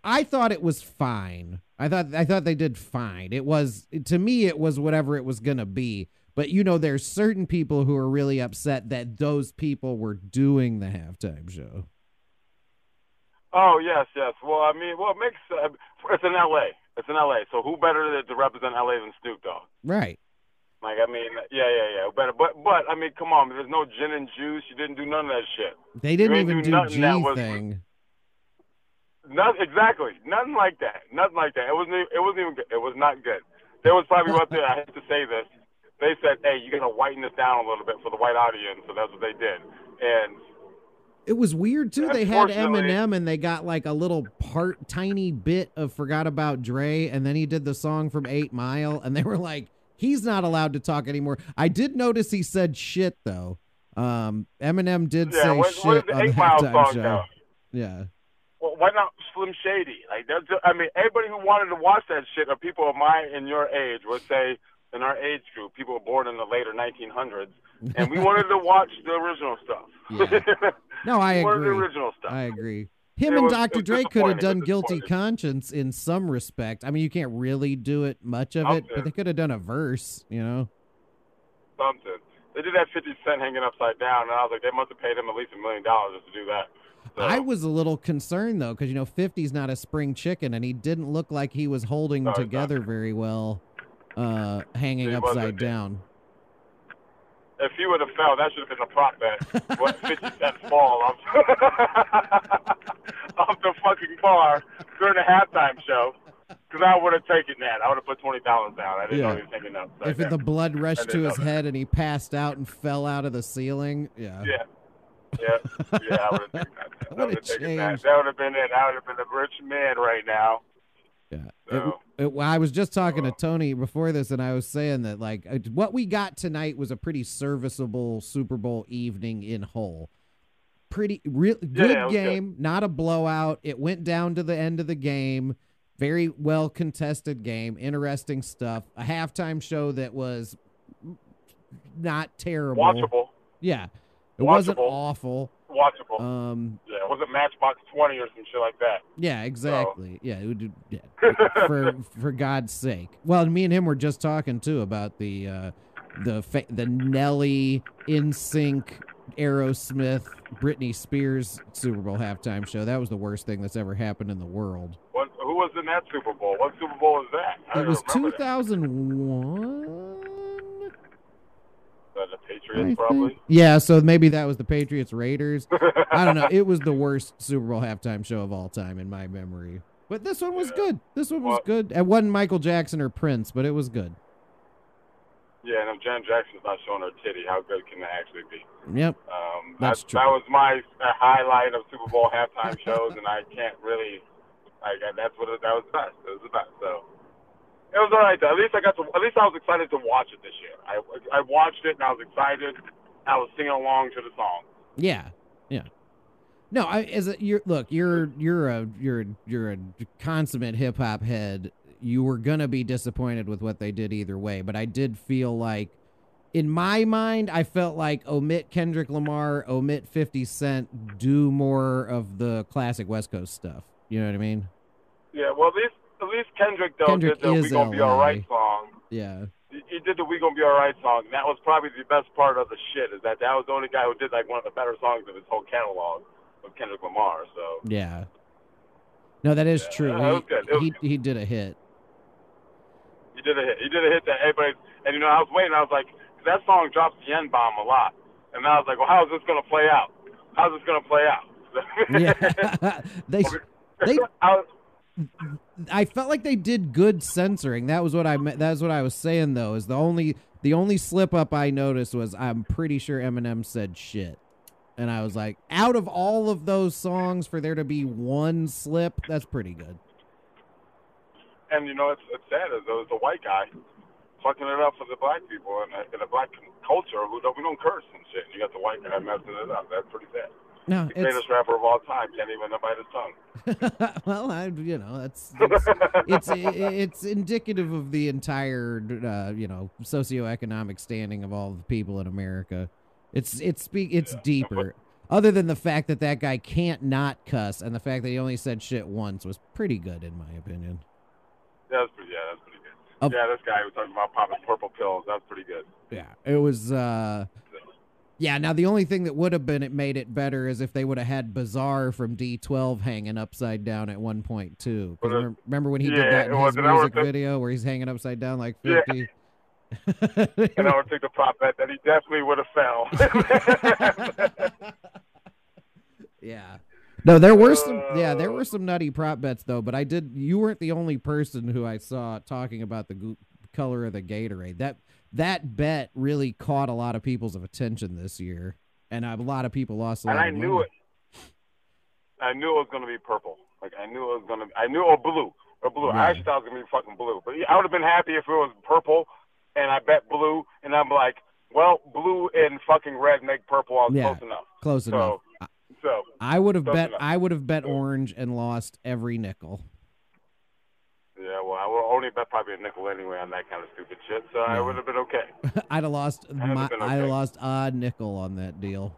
B: I- thought it was fine. I thought I thought they did fine. It was to me it was whatever it was gonna be. But you know, there's certain people who are really upset that those people were doing the halftime show.
E: Oh yes, yes. Well, I mean, well, it makes uh, it's in L.A. It's in L.A. So who better to, to represent L.A. than Snoop Dogg?
B: Right.
E: Like, I mean, yeah, yeah, yeah. But but, but, I mean, come on. There's no gin and juice. You didn't do none of that shit.
B: They didn't even
E: do
B: do
E: nothing
B: G
E: was-
B: thing.
E: Not exactly. Nothing like that. Nothing like that. It wasn't. It wasn't even. Good. It was not good. There was probably what they. I hate to say this. They said, "Hey, you got to whiten this down a little bit for the white audience," so that's what they did. And
B: It was weird too. They had Eminem and they got like a little part, tiny bit of "Forgot About Dre," and then he did the song from Eight Mile, and they were like, "He's not allowed to talk anymore." I did notice he said shit though. Um, Eminem did
E: yeah,
B: say
E: what,
B: shit
E: what
B: on the halftime show.
E: now?
B: Yeah,
E: Well, why not Slim Shady? Like, that's, I mean, everybody who wanted to watch that shit are people of my and your age. Let's say in our age group, people were born in the later 1900s, and we wanted to watch the original stuff.
B: Yeah. no, I
E: wanted the
B: agree.
E: original stuff.
B: I agree. Him
E: It
B: and
E: was-
B: Dr. Dre could have done "Guilty. Conscience" in some respect. I mean, you can't really do it much of it, but they could have done a verse. You know.
E: Something. They did that 50 Cent hanging upside down, and I was like, they must have paid him at least a million dollars just to do that. So,
B: I was a little concerned though, because you know, 50's not a spring chicken, and he didn't look like he was holding
E: No,
B: together very well, uh, hanging
E: He
B: upside down.
E: If he would have fell, that should have been a prop bet. what 50 Cent fall off, off the fucking bar during the halftime show. Because I would have taken that. I would have put twenty dollars down. I didn't
B: Yeah.
E: know he was hanging up.
B: if the blood rushed to his
E: know that.
B: head and he passed out and fell out of the ceiling, yeah.
E: Yeah. Yeah, yeah, I would have taken that. I would have taken that. That would have been it. I would have been a rich man right now.
B: Yeah.
E: So-
B: It, it, I was just talking to Tony before this, and I was saying that like uh, what we got tonight was a pretty serviceable Super Bowl evening in whole. Pretty real good
E: yeah, was good.
B: game, not a blowout. It went down to the end of the game. Very well contested game, interesting stuff. A halftime show that was not terrible.
E: Watchable.
B: Yeah, it wasn't awful.
E: Watchable.
B: Um,
E: yeah, it wasn't Matchbox 20 or some shit like that.
B: Yeah, exactly. Yeah, it would, yeah. for for God's sake. Well, me and him were just talking too about the uh, the fa- the Nelly NSYNC Aerosmith Britney Spears Super Bowl halftime show. That was the worst thing that's ever happened in the world.
E: What, who was in that Super Bowl? What Super Bowl was that? I
B: It was
E: remember that.
B: 2001.
E: Uh, the Patriots,
B: think.
E: probably.
B: Yeah, so maybe that was the Patriots Raiders. I don't know. It was the worst Super Bowl halftime show of all time in my memory. But this one was
E: Yeah.
B: good. This one was
E: Well-
B: good. It wasn't Michael Jackson or Prince, but it was good.
E: Yeah, and if Janet Jackson's not showing her titty, how good can that actually be?
B: Yep.
E: Um,
B: That's
E: that,
B: true.
E: That was my uh, highlight of Super Bowl halftime shows, and I can't really, like, that's what it, that was the best. It was the best. So it was all right. Though. At least I got to. At least I was excited to watch it this year. I I watched it and I was excited. I was singing along to the song.
B: Yeah, yeah. No, I as a you're look, you're you're a you're you're a consummate hip hop head. You were gonna be disappointed with what they did either way, but I did feel like, in my mind, I felt like omit Kendrick Lamar, omit Fifty Cent, do more of the classic West Coast stuff. You know what I mean?
E: Yeah. Well, least at least Kendrick though
B: Kendrick
E: did the
B: is
E: "We Gonna Be
B: LA.
E: All Right" song.
B: Yeah.
E: he did the "We Gonna Be Alright" song. And that was probably the best part of the shit. Is that that was the only guy who did like one of the better songs of his whole catalog of Kendrick Lamar. So
B: Yeah. No, that is true.
E: Yeah, it was good. Was
B: he,
E: good.
B: he he did a hit.
E: he did a hit. He did a hit that everybody. And you know, I was waiting. I was like, that song drops the N bomb a lot. And I was like, well, how is this gonna play out? How's this gonna play out?
B: Yeah. they they
E: I was,
B: I felt like they did good censoring. That was what I meant. That was what I was saying though. Is the only the only slip up I noticed was I'm pretty sure Eminem said shit, and I was like, out of all of those songs, for there to be one slip, that's pretty good.
E: and you know, it's, it's sad as though it's a white guy fucking it up for the black people and in the black culture who don't we don't curse and shit. And you got the white guy messing it up. That's pretty sad.
B: No,
E: The greatest rapper of all time can't even bite his tongue.
B: well, I you know that's, that's it's it's indicative of the entire uh, you know socioeconomic standing of all the people in America. It's it's spe- it's deeper. Other than the fact that that guy can't not cuss, and the fact that he only said shit once was pretty good in my opinion.
E: Yeah, that's pretty. Yeah, that's pretty good.
B: Oh.
E: Yeah, this guy was talking about popping purple pills. That's pretty good.
B: Yeah, it was. uh Yeah, now the only thing that would have been it made it better is if they would have had Bizarre from D12 hanging upside down at one point too. remember, remember when he
E: yeah,
B: did that in
E: well,
B: his
E: then I would
B: music video where he's hanging upside down like
E: Yeah.
B: fifty?
E: And I would take the prop bet that he definitely would have fell.
B: Yeah. No, there were some. Yeah, there were uh. some nutty prop bets though. But I did. You weren't the only person who I saw talking about the color of the Gatorade. That that bet really caught a lot of people's attention this year, and a lot of people lost a lot
E: and I
B: of
E: knew
B: money.
E: it. I knew it was gonna be purple. Like I knew it was gonna. I knew or blue or blue.
B: Yeah.
E: I actually thought it was gonna be fucking blue. But I would have been happy if it was purple, and I bet blue, and I'm like, well, blue and fucking red make purple. I was
B: Yeah.
E: close enough.
B: Close
E: So,
B: enough.
E: So
B: I would have bet.
E: enough.
B: I would have bet orange and lost every nickel.
E: Yeah. Well, I would only bet probably a nickel anyway on that kind of stupid shit. So I would have been okay.
B: I'd have lost.
E: have
B: My,
E: been
B: I
E: okay.
B: lost a nickel on that deal.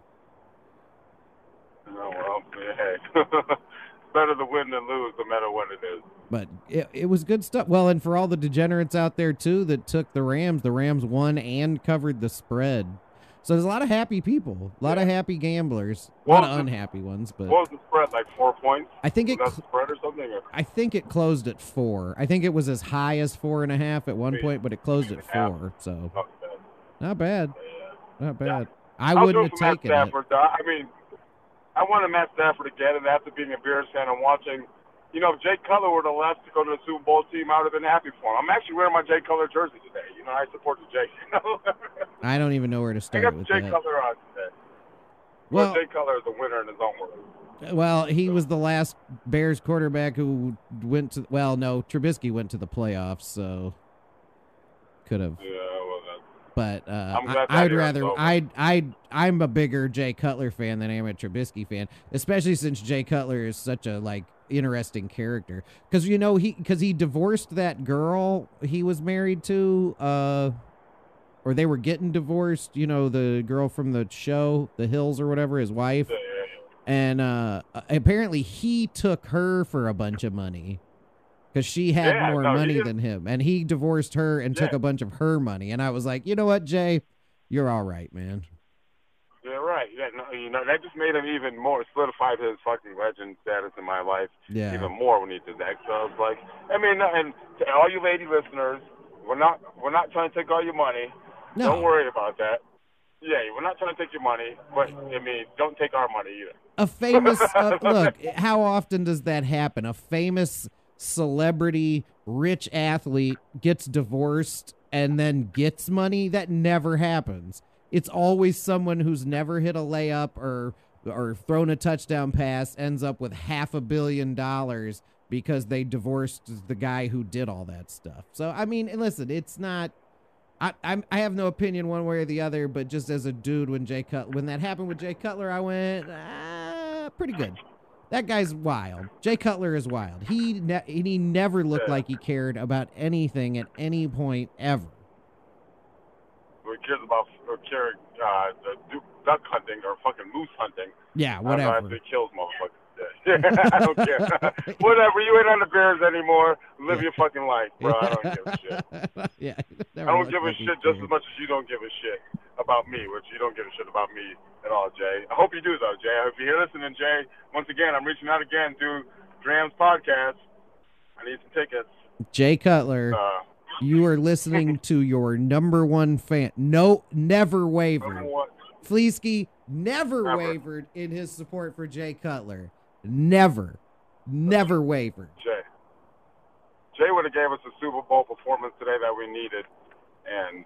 E: Oh well, yeah, hey. Better to win than lose, no matter what it is.
B: But it, it was good stuff. Well, and for all the degenerates out there too that took the Rams, the Rams won and covered the spread. So there's a lot of happy people, a lot of happy gamblers, a lot of unhappy ones. But
E: What was the spread? Like four points?
B: I think it,
E: Was
B: cl-
E: spread or something? Or?
B: I think it closed at four. I think it was as high as four and a half at one
E: Three
B: point, but it closed at
E: and half.
B: four. So not bad,
E: Yeah.
B: not bad. I
E: I'll
B: wouldn't have
E: Matt
B: taken it.
E: Though. I mean, I wanted Matt Stafford get it after being a Bears fan and watching. You know, if Jay Cutler would have left to go to the Super Bowl team, I would have been happy for him. I'm actually wearing my Jay Cutler jersey today. You know, I support the Jay. You know,
B: I don't even know where to start.
E: I got
B: with
E: Jay
B: that.
E: Cutler on today.
B: Well,
E: Jay Cutler is a winner in his own world.
B: Well, he was the last Bears quarterback who went to. Well, no, Trubisky went to the playoffs, so could have.
E: Yeah, well, that's,
B: But uh,
E: I'm glad that
B: I, would rather. I I I'm a bigger Jay Cutler fan than I am a Trubisky fan, especially since Jay Cutler is such a like interesting character. Because you know he because he divorced that girl he was married to. Uh, or they were getting divorced. You know the girl from the show, The Hills or whatever, his wife
E: yeah, yeah, yeah.
B: and uh apparently he took her for a bunch of money because she had
E: Yeah,
B: more
E: no,
B: money than him and he divorced her and took a bunch of her money and i was like you know what jay you're all right man
E: Yeah, right. Yeah, no, you know, that just made him even more solidified his fucking legend status in my life
B: yeah
E: even more when he did that. So I was like, I mean, and to all you lady listeners, we're not we're not trying to take all your money.
B: no
E: Don't worry about that. Yeah, we're not trying to take your money, but I mean, don't take our money either.
B: a famous uh, look how often does that happen a famous celebrity rich athlete gets divorced and then gets money that never happens it's always someone who's never hit a layup or or thrown a touchdown pass ends up with half a billion dollars because they divorced the guy who did all that stuff so i mean listen it's not I, I'm, I have no opinion one way or the other, but just as a dude, when Jay Cut when that happened with Jay Cutler, I went ah, pretty good. That guy's wild. Jay Cutler is wild. He ne- he never looked like he cared about anything at any point ever.
E: Who cares about uh, care, uh, the duck hunting or fucking moose hunting?
B: Yeah,
E: I don't know
B: whatever.
E: if it kills motherfuckers. I don't care. Whatever. You ain't on the Bears anymore. Live your fucking life, bro. I don't give a shit.
B: yeah,
E: I don't give a shit just as much as you don't give a shit about me, which you don't give a shit about me at all, Jay. I hope you do though, Jay. If you're listening, Jay, once again, I'm reaching out again through Dram's podcast. I need some tickets.
B: Jay Cutler,
E: Uh,
B: you are listening to your number one fan. No, never wavered. Fleesky never,
E: Never.
B: wavered in his support for Jay Cutler. Never, never wavered.
E: Jay. Jay would have gave us a Super Bowl performance today that we needed, and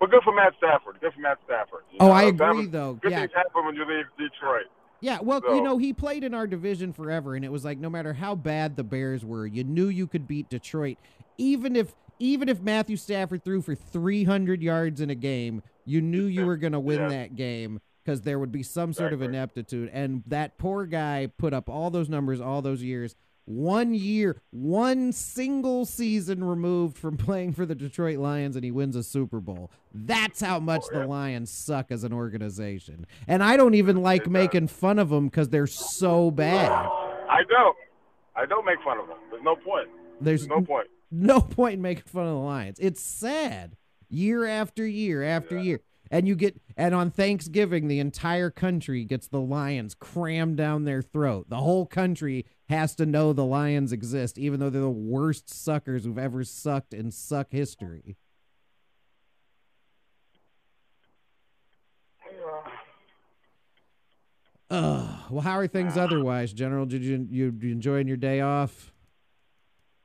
E: but good for Matt Stafford. Good for Matt Stafford. You
B: Oh,
E: know,
B: I agree,
E: was-
B: though.
E: Good
B: Yeah.
E: things happen when you leave Detroit.
B: Yeah, well,
E: So-
B: you know, he played in our division forever, and it was like no matter how bad the Bears were, you knew you could beat Detroit, even if even if Matthew Stafford threw for 300 yards in a game, you knew you were going to win
E: Yeah.
B: that game because there would be some sort of ineptitude. And that poor guy put up all those numbers all those years. One year, one single season removed from playing for the Detroit Lions, and he wins a Super Bowl. That's how much
E: Oh, yeah.
B: the Lions suck as an organization. And I don't even like
E: It does.
B: making fun of them because they're so bad.
E: I don't. I don't make fun of him. There's no point.
B: There's
E: There's no point.
B: No point in making fun of the Lions. It's sad year after year after year. And you get and on Thanksgiving the entire country gets the Lions crammed down their throat. The whole country has to know the Lions exist even though they're the worst suckers who've ever sucked in suck history. Ugh. Well, how are things otherwise, General? Did you you, you enjoying your day off?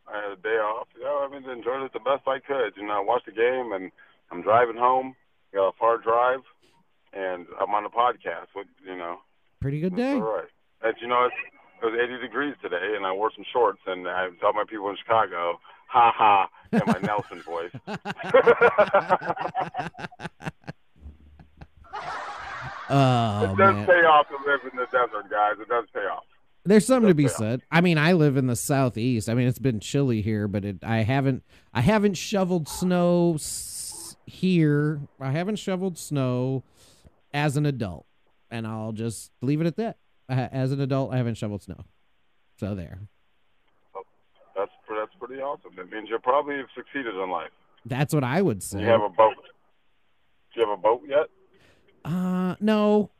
E: I had a day off. Yeah, I mean, enjoyed it the best I could. You know, I watched the game, and I'm driving home. Got a far drive, and I'm on a podcast. With you know,
B: Pretty good day.
E: all right. And you know, it's, it was 80 degrees today, and I wore some shorts, and I tell my people in Chicago, "Ha ha," in my Nelson voice.
B: Oh
E: it does
B: man,
E: pay off to live in the desert, guys. It does pay off.
B: There's something to be said. I mean, I live in the southeast. I mean, it's been chilly here, but it, I haven't I haven't shoveled snow s- here. I haven't shoveled snow as an adult, and I'll just leave it at that. Uh, As an adult, I haven't shoveled snow. So there.
E: That's that's pretty awesome. That means you probably have succeeded in life.
B: That's what I would say.
E: You have a boat. Do you have a boat yet?
B: Uh, no,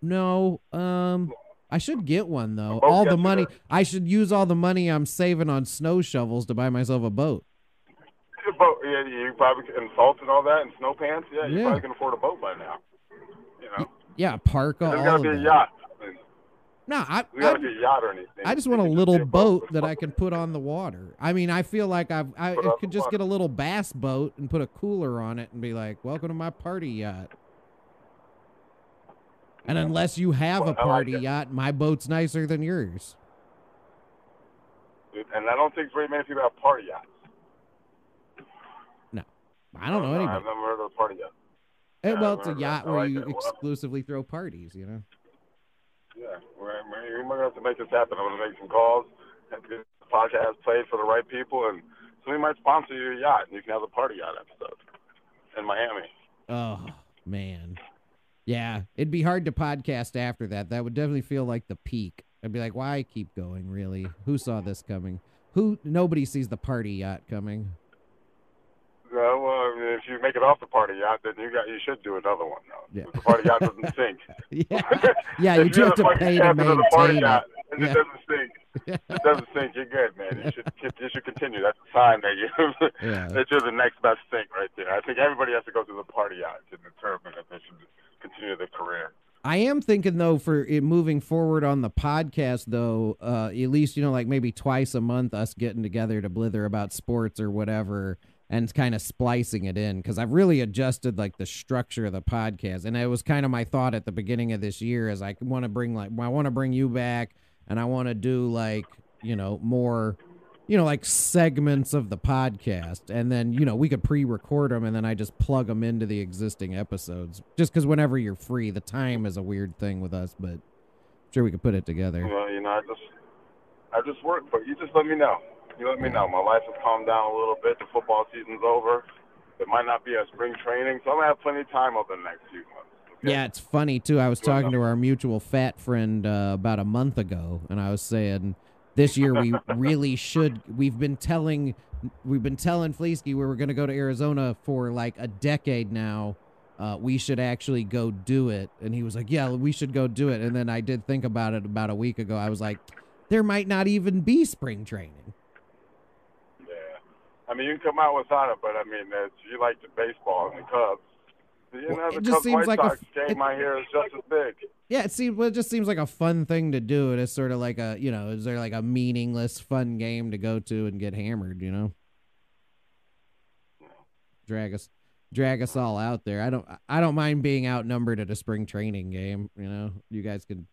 B: no. Um, I should get one though.
E: boat
B: All the money I should use all the money I'm saving on snow shovels to buy myself a boat.
E: A boat. Yeah, you probably and salt and all that and snow pants. Yeah, you
B: Yeah.
E: probably can afford a boat by now. You know,
B: Yeah, park all,
E: there's
B: all
E: got
B: of
E: to be a yacht.
B: No, I, I,
E: to be a yacht or anything.
B: I just want a little
E: be
B: boat that I can put on the water. I mean, I feel like I've I, I could just
E: water.
B: get a little bass boat and put a cooler on it and be like, "Welcome to my party yacht." And unless you have a
E: Well, like
B: party
E: it.
B: yacht, my boat's nicer than yours.
E: And I don't think very many people have party yachts.
B: No, I don't know anybody.
E: I've never heard of a party yacht.
B: Eh, well, it's a yacht where
E: like
B: you
E: it.
B: Exclusively throw parties, you know.
E: Yeah, we're, we're, we're going to have to make this happen. I'm going to make some calls and get the podcast played for the right people, and somebody might sponsor your yacht, and you can have a party yacht episode in Miami.
B: Oh man, yeah, it'd be hard to podcast after that. That would definitely feel like the peak. I'd be like, why keep going? Really? Who saw this coming? Who? Nobody sees the party yacht coming.
E: No, well, I mean, if you make it off the party yacht, then you got you should do another one. Though.
B: Yeah.
E: The party yacht doesn't sink.
B: Yeah, yeah, you do have to pay to maintain
E: yacht
B: it. Yeah.
E: doesn't sink. It doesn't sink. You're good, man. You should you should continue. That's a sign that you
B: Yeah.
E: that you're the next best thing right there. I think everybody has to go through the party yacht to determine if they should continue their career.
B: I am thinking though for it moving forward on the podcast though, uh, at least you know like maybe twice a month us getting together to blither about sports or whatever and kind of splicing it in because I've really adjusted like the structure of the podcast and it was kind of my thought at the beginning of this year is I want to bring like I want to bring you back and I want to do like you know more you know like segments of the podcast and then you know we could pre-record them and then I just plug them into the existing episodes just because whenever you're free the time is a weird thing with us but sure we could put it together
E: Well, you know, I just I just work, but you just let me know. You let me know. My life has calmed down a little bit. The football season's over. It might not be a spring training, so I'm gonna have plenty of time over the next few months.
B: Yeah, it's funny too. I was talking to our mutual fat friend uh, about a month ago, and I was saying this year we really should. We've been telling, we've been telling Fleesky we were going to go to Arizona for like a decade now. Uh, we should actually go do it, and he was like, "Yeah, we should go do it." And then I did think about it about a week ago. I was like, "There might not even be spring training."
E: Yeah. I mean, you can come out without it, but I mean, it's, you like the baseball and the Cubs.
B: Well, it just seems
E: White
B: like a
E: Sox
B: f-
E: game I hear is just as big.
B: Yeah, it seems. Well, it just seems like a fun thing to do. It is sort of like a, you know, is there like a meaningless fun game to go to and get hammered? You know, drag us, drag us all out there. I don't, I don't mind being outnumbered at a spring training game. You know, you guys can,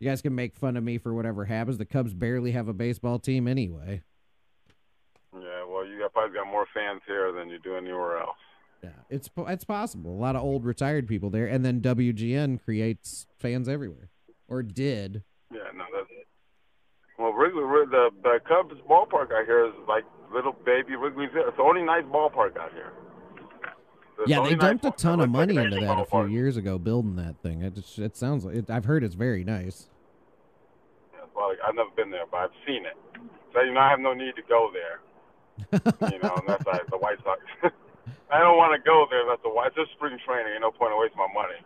B: you guys can make fun of me for whatever happens. The Cubs barely have a baseball team anyway.
E: Yeah, well, you got probably got more fans here than you do anywhere else.
B: Yeah, it's it's possible. A lot of old retired people there, and then WGN creates fans everywhere, or did.
E: Yeah, no, that's. Well, Wrigley, the the Cubs ballpark out here is like little baby Wrigley's. It's the only nice ballpark out here. It's
B: Yeah,
E: the
B: they
E: nice
B: dumped a ton of money into that a few years ago building that thing. It just it sounds like it, I've heard it's very nice.
E: Yeah, well, I've never been there, but I've seen it. So you know, I have no need to go there. you know, unless I the White Sox. I don't want to go there. That's the White. It's just spring training. Ain't no point in wasting my money.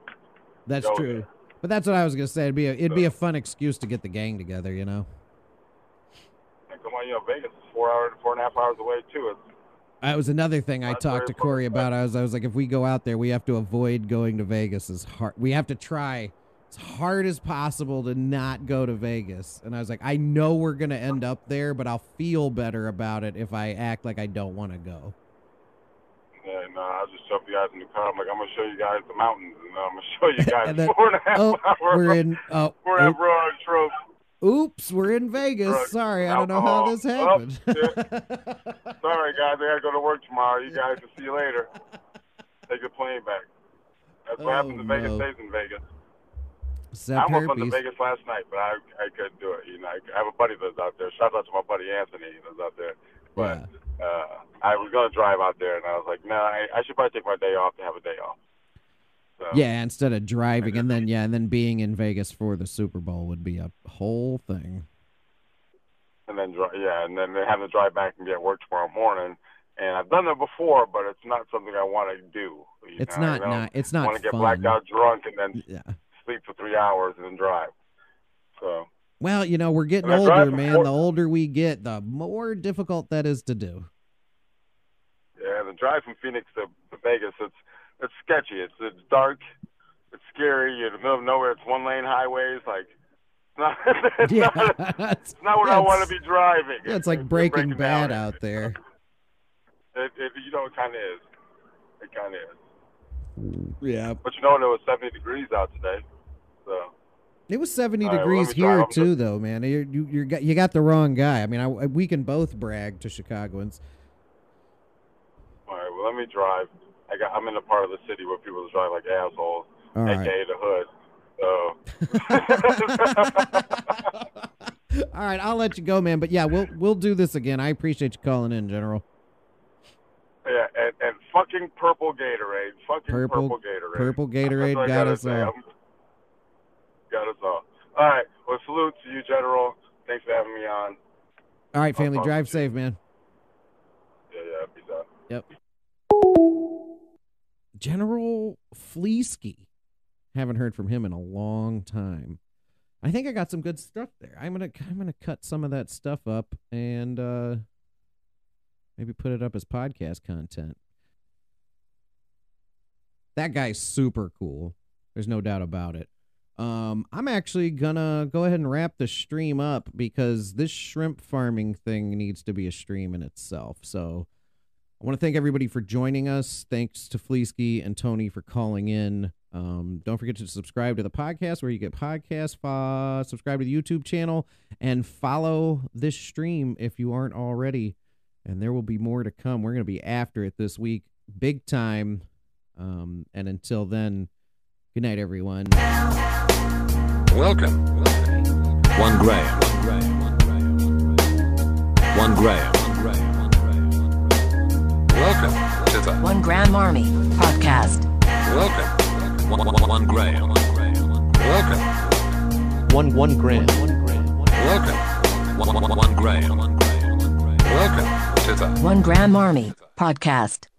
B: That's
E: Go
B: true.
E: there.
B: But that's what I was gonna say. It'd be a, it'd be a fun excuse to get the gang together. You know,
E: come on, you know, Vegas is four hours, four and a half hours away too. It's
B: that was another thing I talked to. Corey about. I was I was like, if we go out there, we have to avoid going to Vegas as hard. We have to try as hard as possible to not go to Vegas. And I was like, I know we're gonna end up there, but I'll feel better about it if I act like I don't want to go.
E: Yeah, uh, no, I'll just shove you guys in the car. I'm like, I'm gonna show you guys the mountains, and I'm gonna show you guys
B: And then-
E: four and a half
B: Oh,
E: hours.
B: we're in. Oh,
E: four and a half trip.
B: Oops, we're in Vegas.
E: Drugs,
B: Sorry, I don't know how this
E: Oh,
B: happened.
E: Sorry, guys, I gotta go to work tomorrow. You guys will see you later. Take the plane back. That's what
B: Oh,
E: happens in Vegas
B: no.
E: stays in Vegas.
B: Except
E: I almost went to. Vegas last night, but I I couldn't do it. You know, I have a buddy that's out there. Shout out to my buddy Anthony that's out there. But uh, I was gonna drive out there, and I was like, no, I, I should probably take my day off to have a day off. So,
B: Yeah, instead of driving and then yeah, and then being in Vegas for the Super Bowl would be a whole thing.
E: and then yeah, and then having to drive back and get work tomorrow morning. And I've done that before, but it's not something I want to do.
B: It's
E: know?
B: Not not it's not
E: want to get blacked out drunk and then
B: Yeah.
E: sleep for three hours and then drive. So
B: Well, you know, we're getting
E: And
B: older,
E: drive
B: man.
E: before-
B: The older we get, the more difficult that is to do.
E: yeah, the drive from Phoenix to, to Vegas, it's it's sketchy. It's it's dark, it's scary. You're in the middle of nowhere. It's one lane highways. Like it's not it's
B: yeah.
E: not,
B: it's,
E: it's not what
B: yeah,
E: I want to be driving.
B: yeah, it's like
E: You're
B: Breaking
E: down.
B: Bad out there.
E: It, it, you know, it kind of is. It kind of is.
B: Yeah.
E: But you know, it was 70 degrees out today. So
B: It was 70
E: All right,
B: degrees here
E: up to-
B: too though, man. You you you got you got the wrong guy. I mean, I, we can both brag to Chicagoans.
E: all right, well, let me drive. I got. I'm in a part of the city where people drive like assholes,
B: All right.
E: aka the hood. So.
B: All right, I'll let you go, man. But yeah, we'll we'll do this again. I appreciate you calling in, General.
E: Yeah, and, and fucking purple Gatorade. Fucking
B: Purple-
E: purple, Gatorade.
B: Purple Gatorade got us all.
E: Got us all. All right. Well, salute to you, General. Thanks for having me on.
B: All right, family, drive safe, man.
E: Yeah, yeah. Peace out.
B: Yep. General Fleesky. Haven't heard from him in a long time. I think I got some good stuff there. I'm gonna I'm gonna cut some of that stuff up and uh maybe put it up as podcast content. That guy's super cool. There's no doubt about it. Um, I'm actually gonna go ahead and wrap the stream up because this shrimp farming thing needs to be a stream in itself. So I want to thank everybody for joining us. Thanks to Fleesky and Tony for calling in. Um, don't forget to subscribe to the podcast where you get podcasts. Subscribe to the YouTube channel and follow this stream if you aren't already. And there will be more to come. We're going to be after it this week, big time. Um, and until then, good night, everyone.
F: Welcome. One Graham. One Graham. Welcome to the
G: One Gram Army Podcast.
F: Welcome One, one, one Graham. Welcome.
B: One one gram.
F: Welcome. One, one, one Graham. Welcome to the
G: One Gram Army Podcast.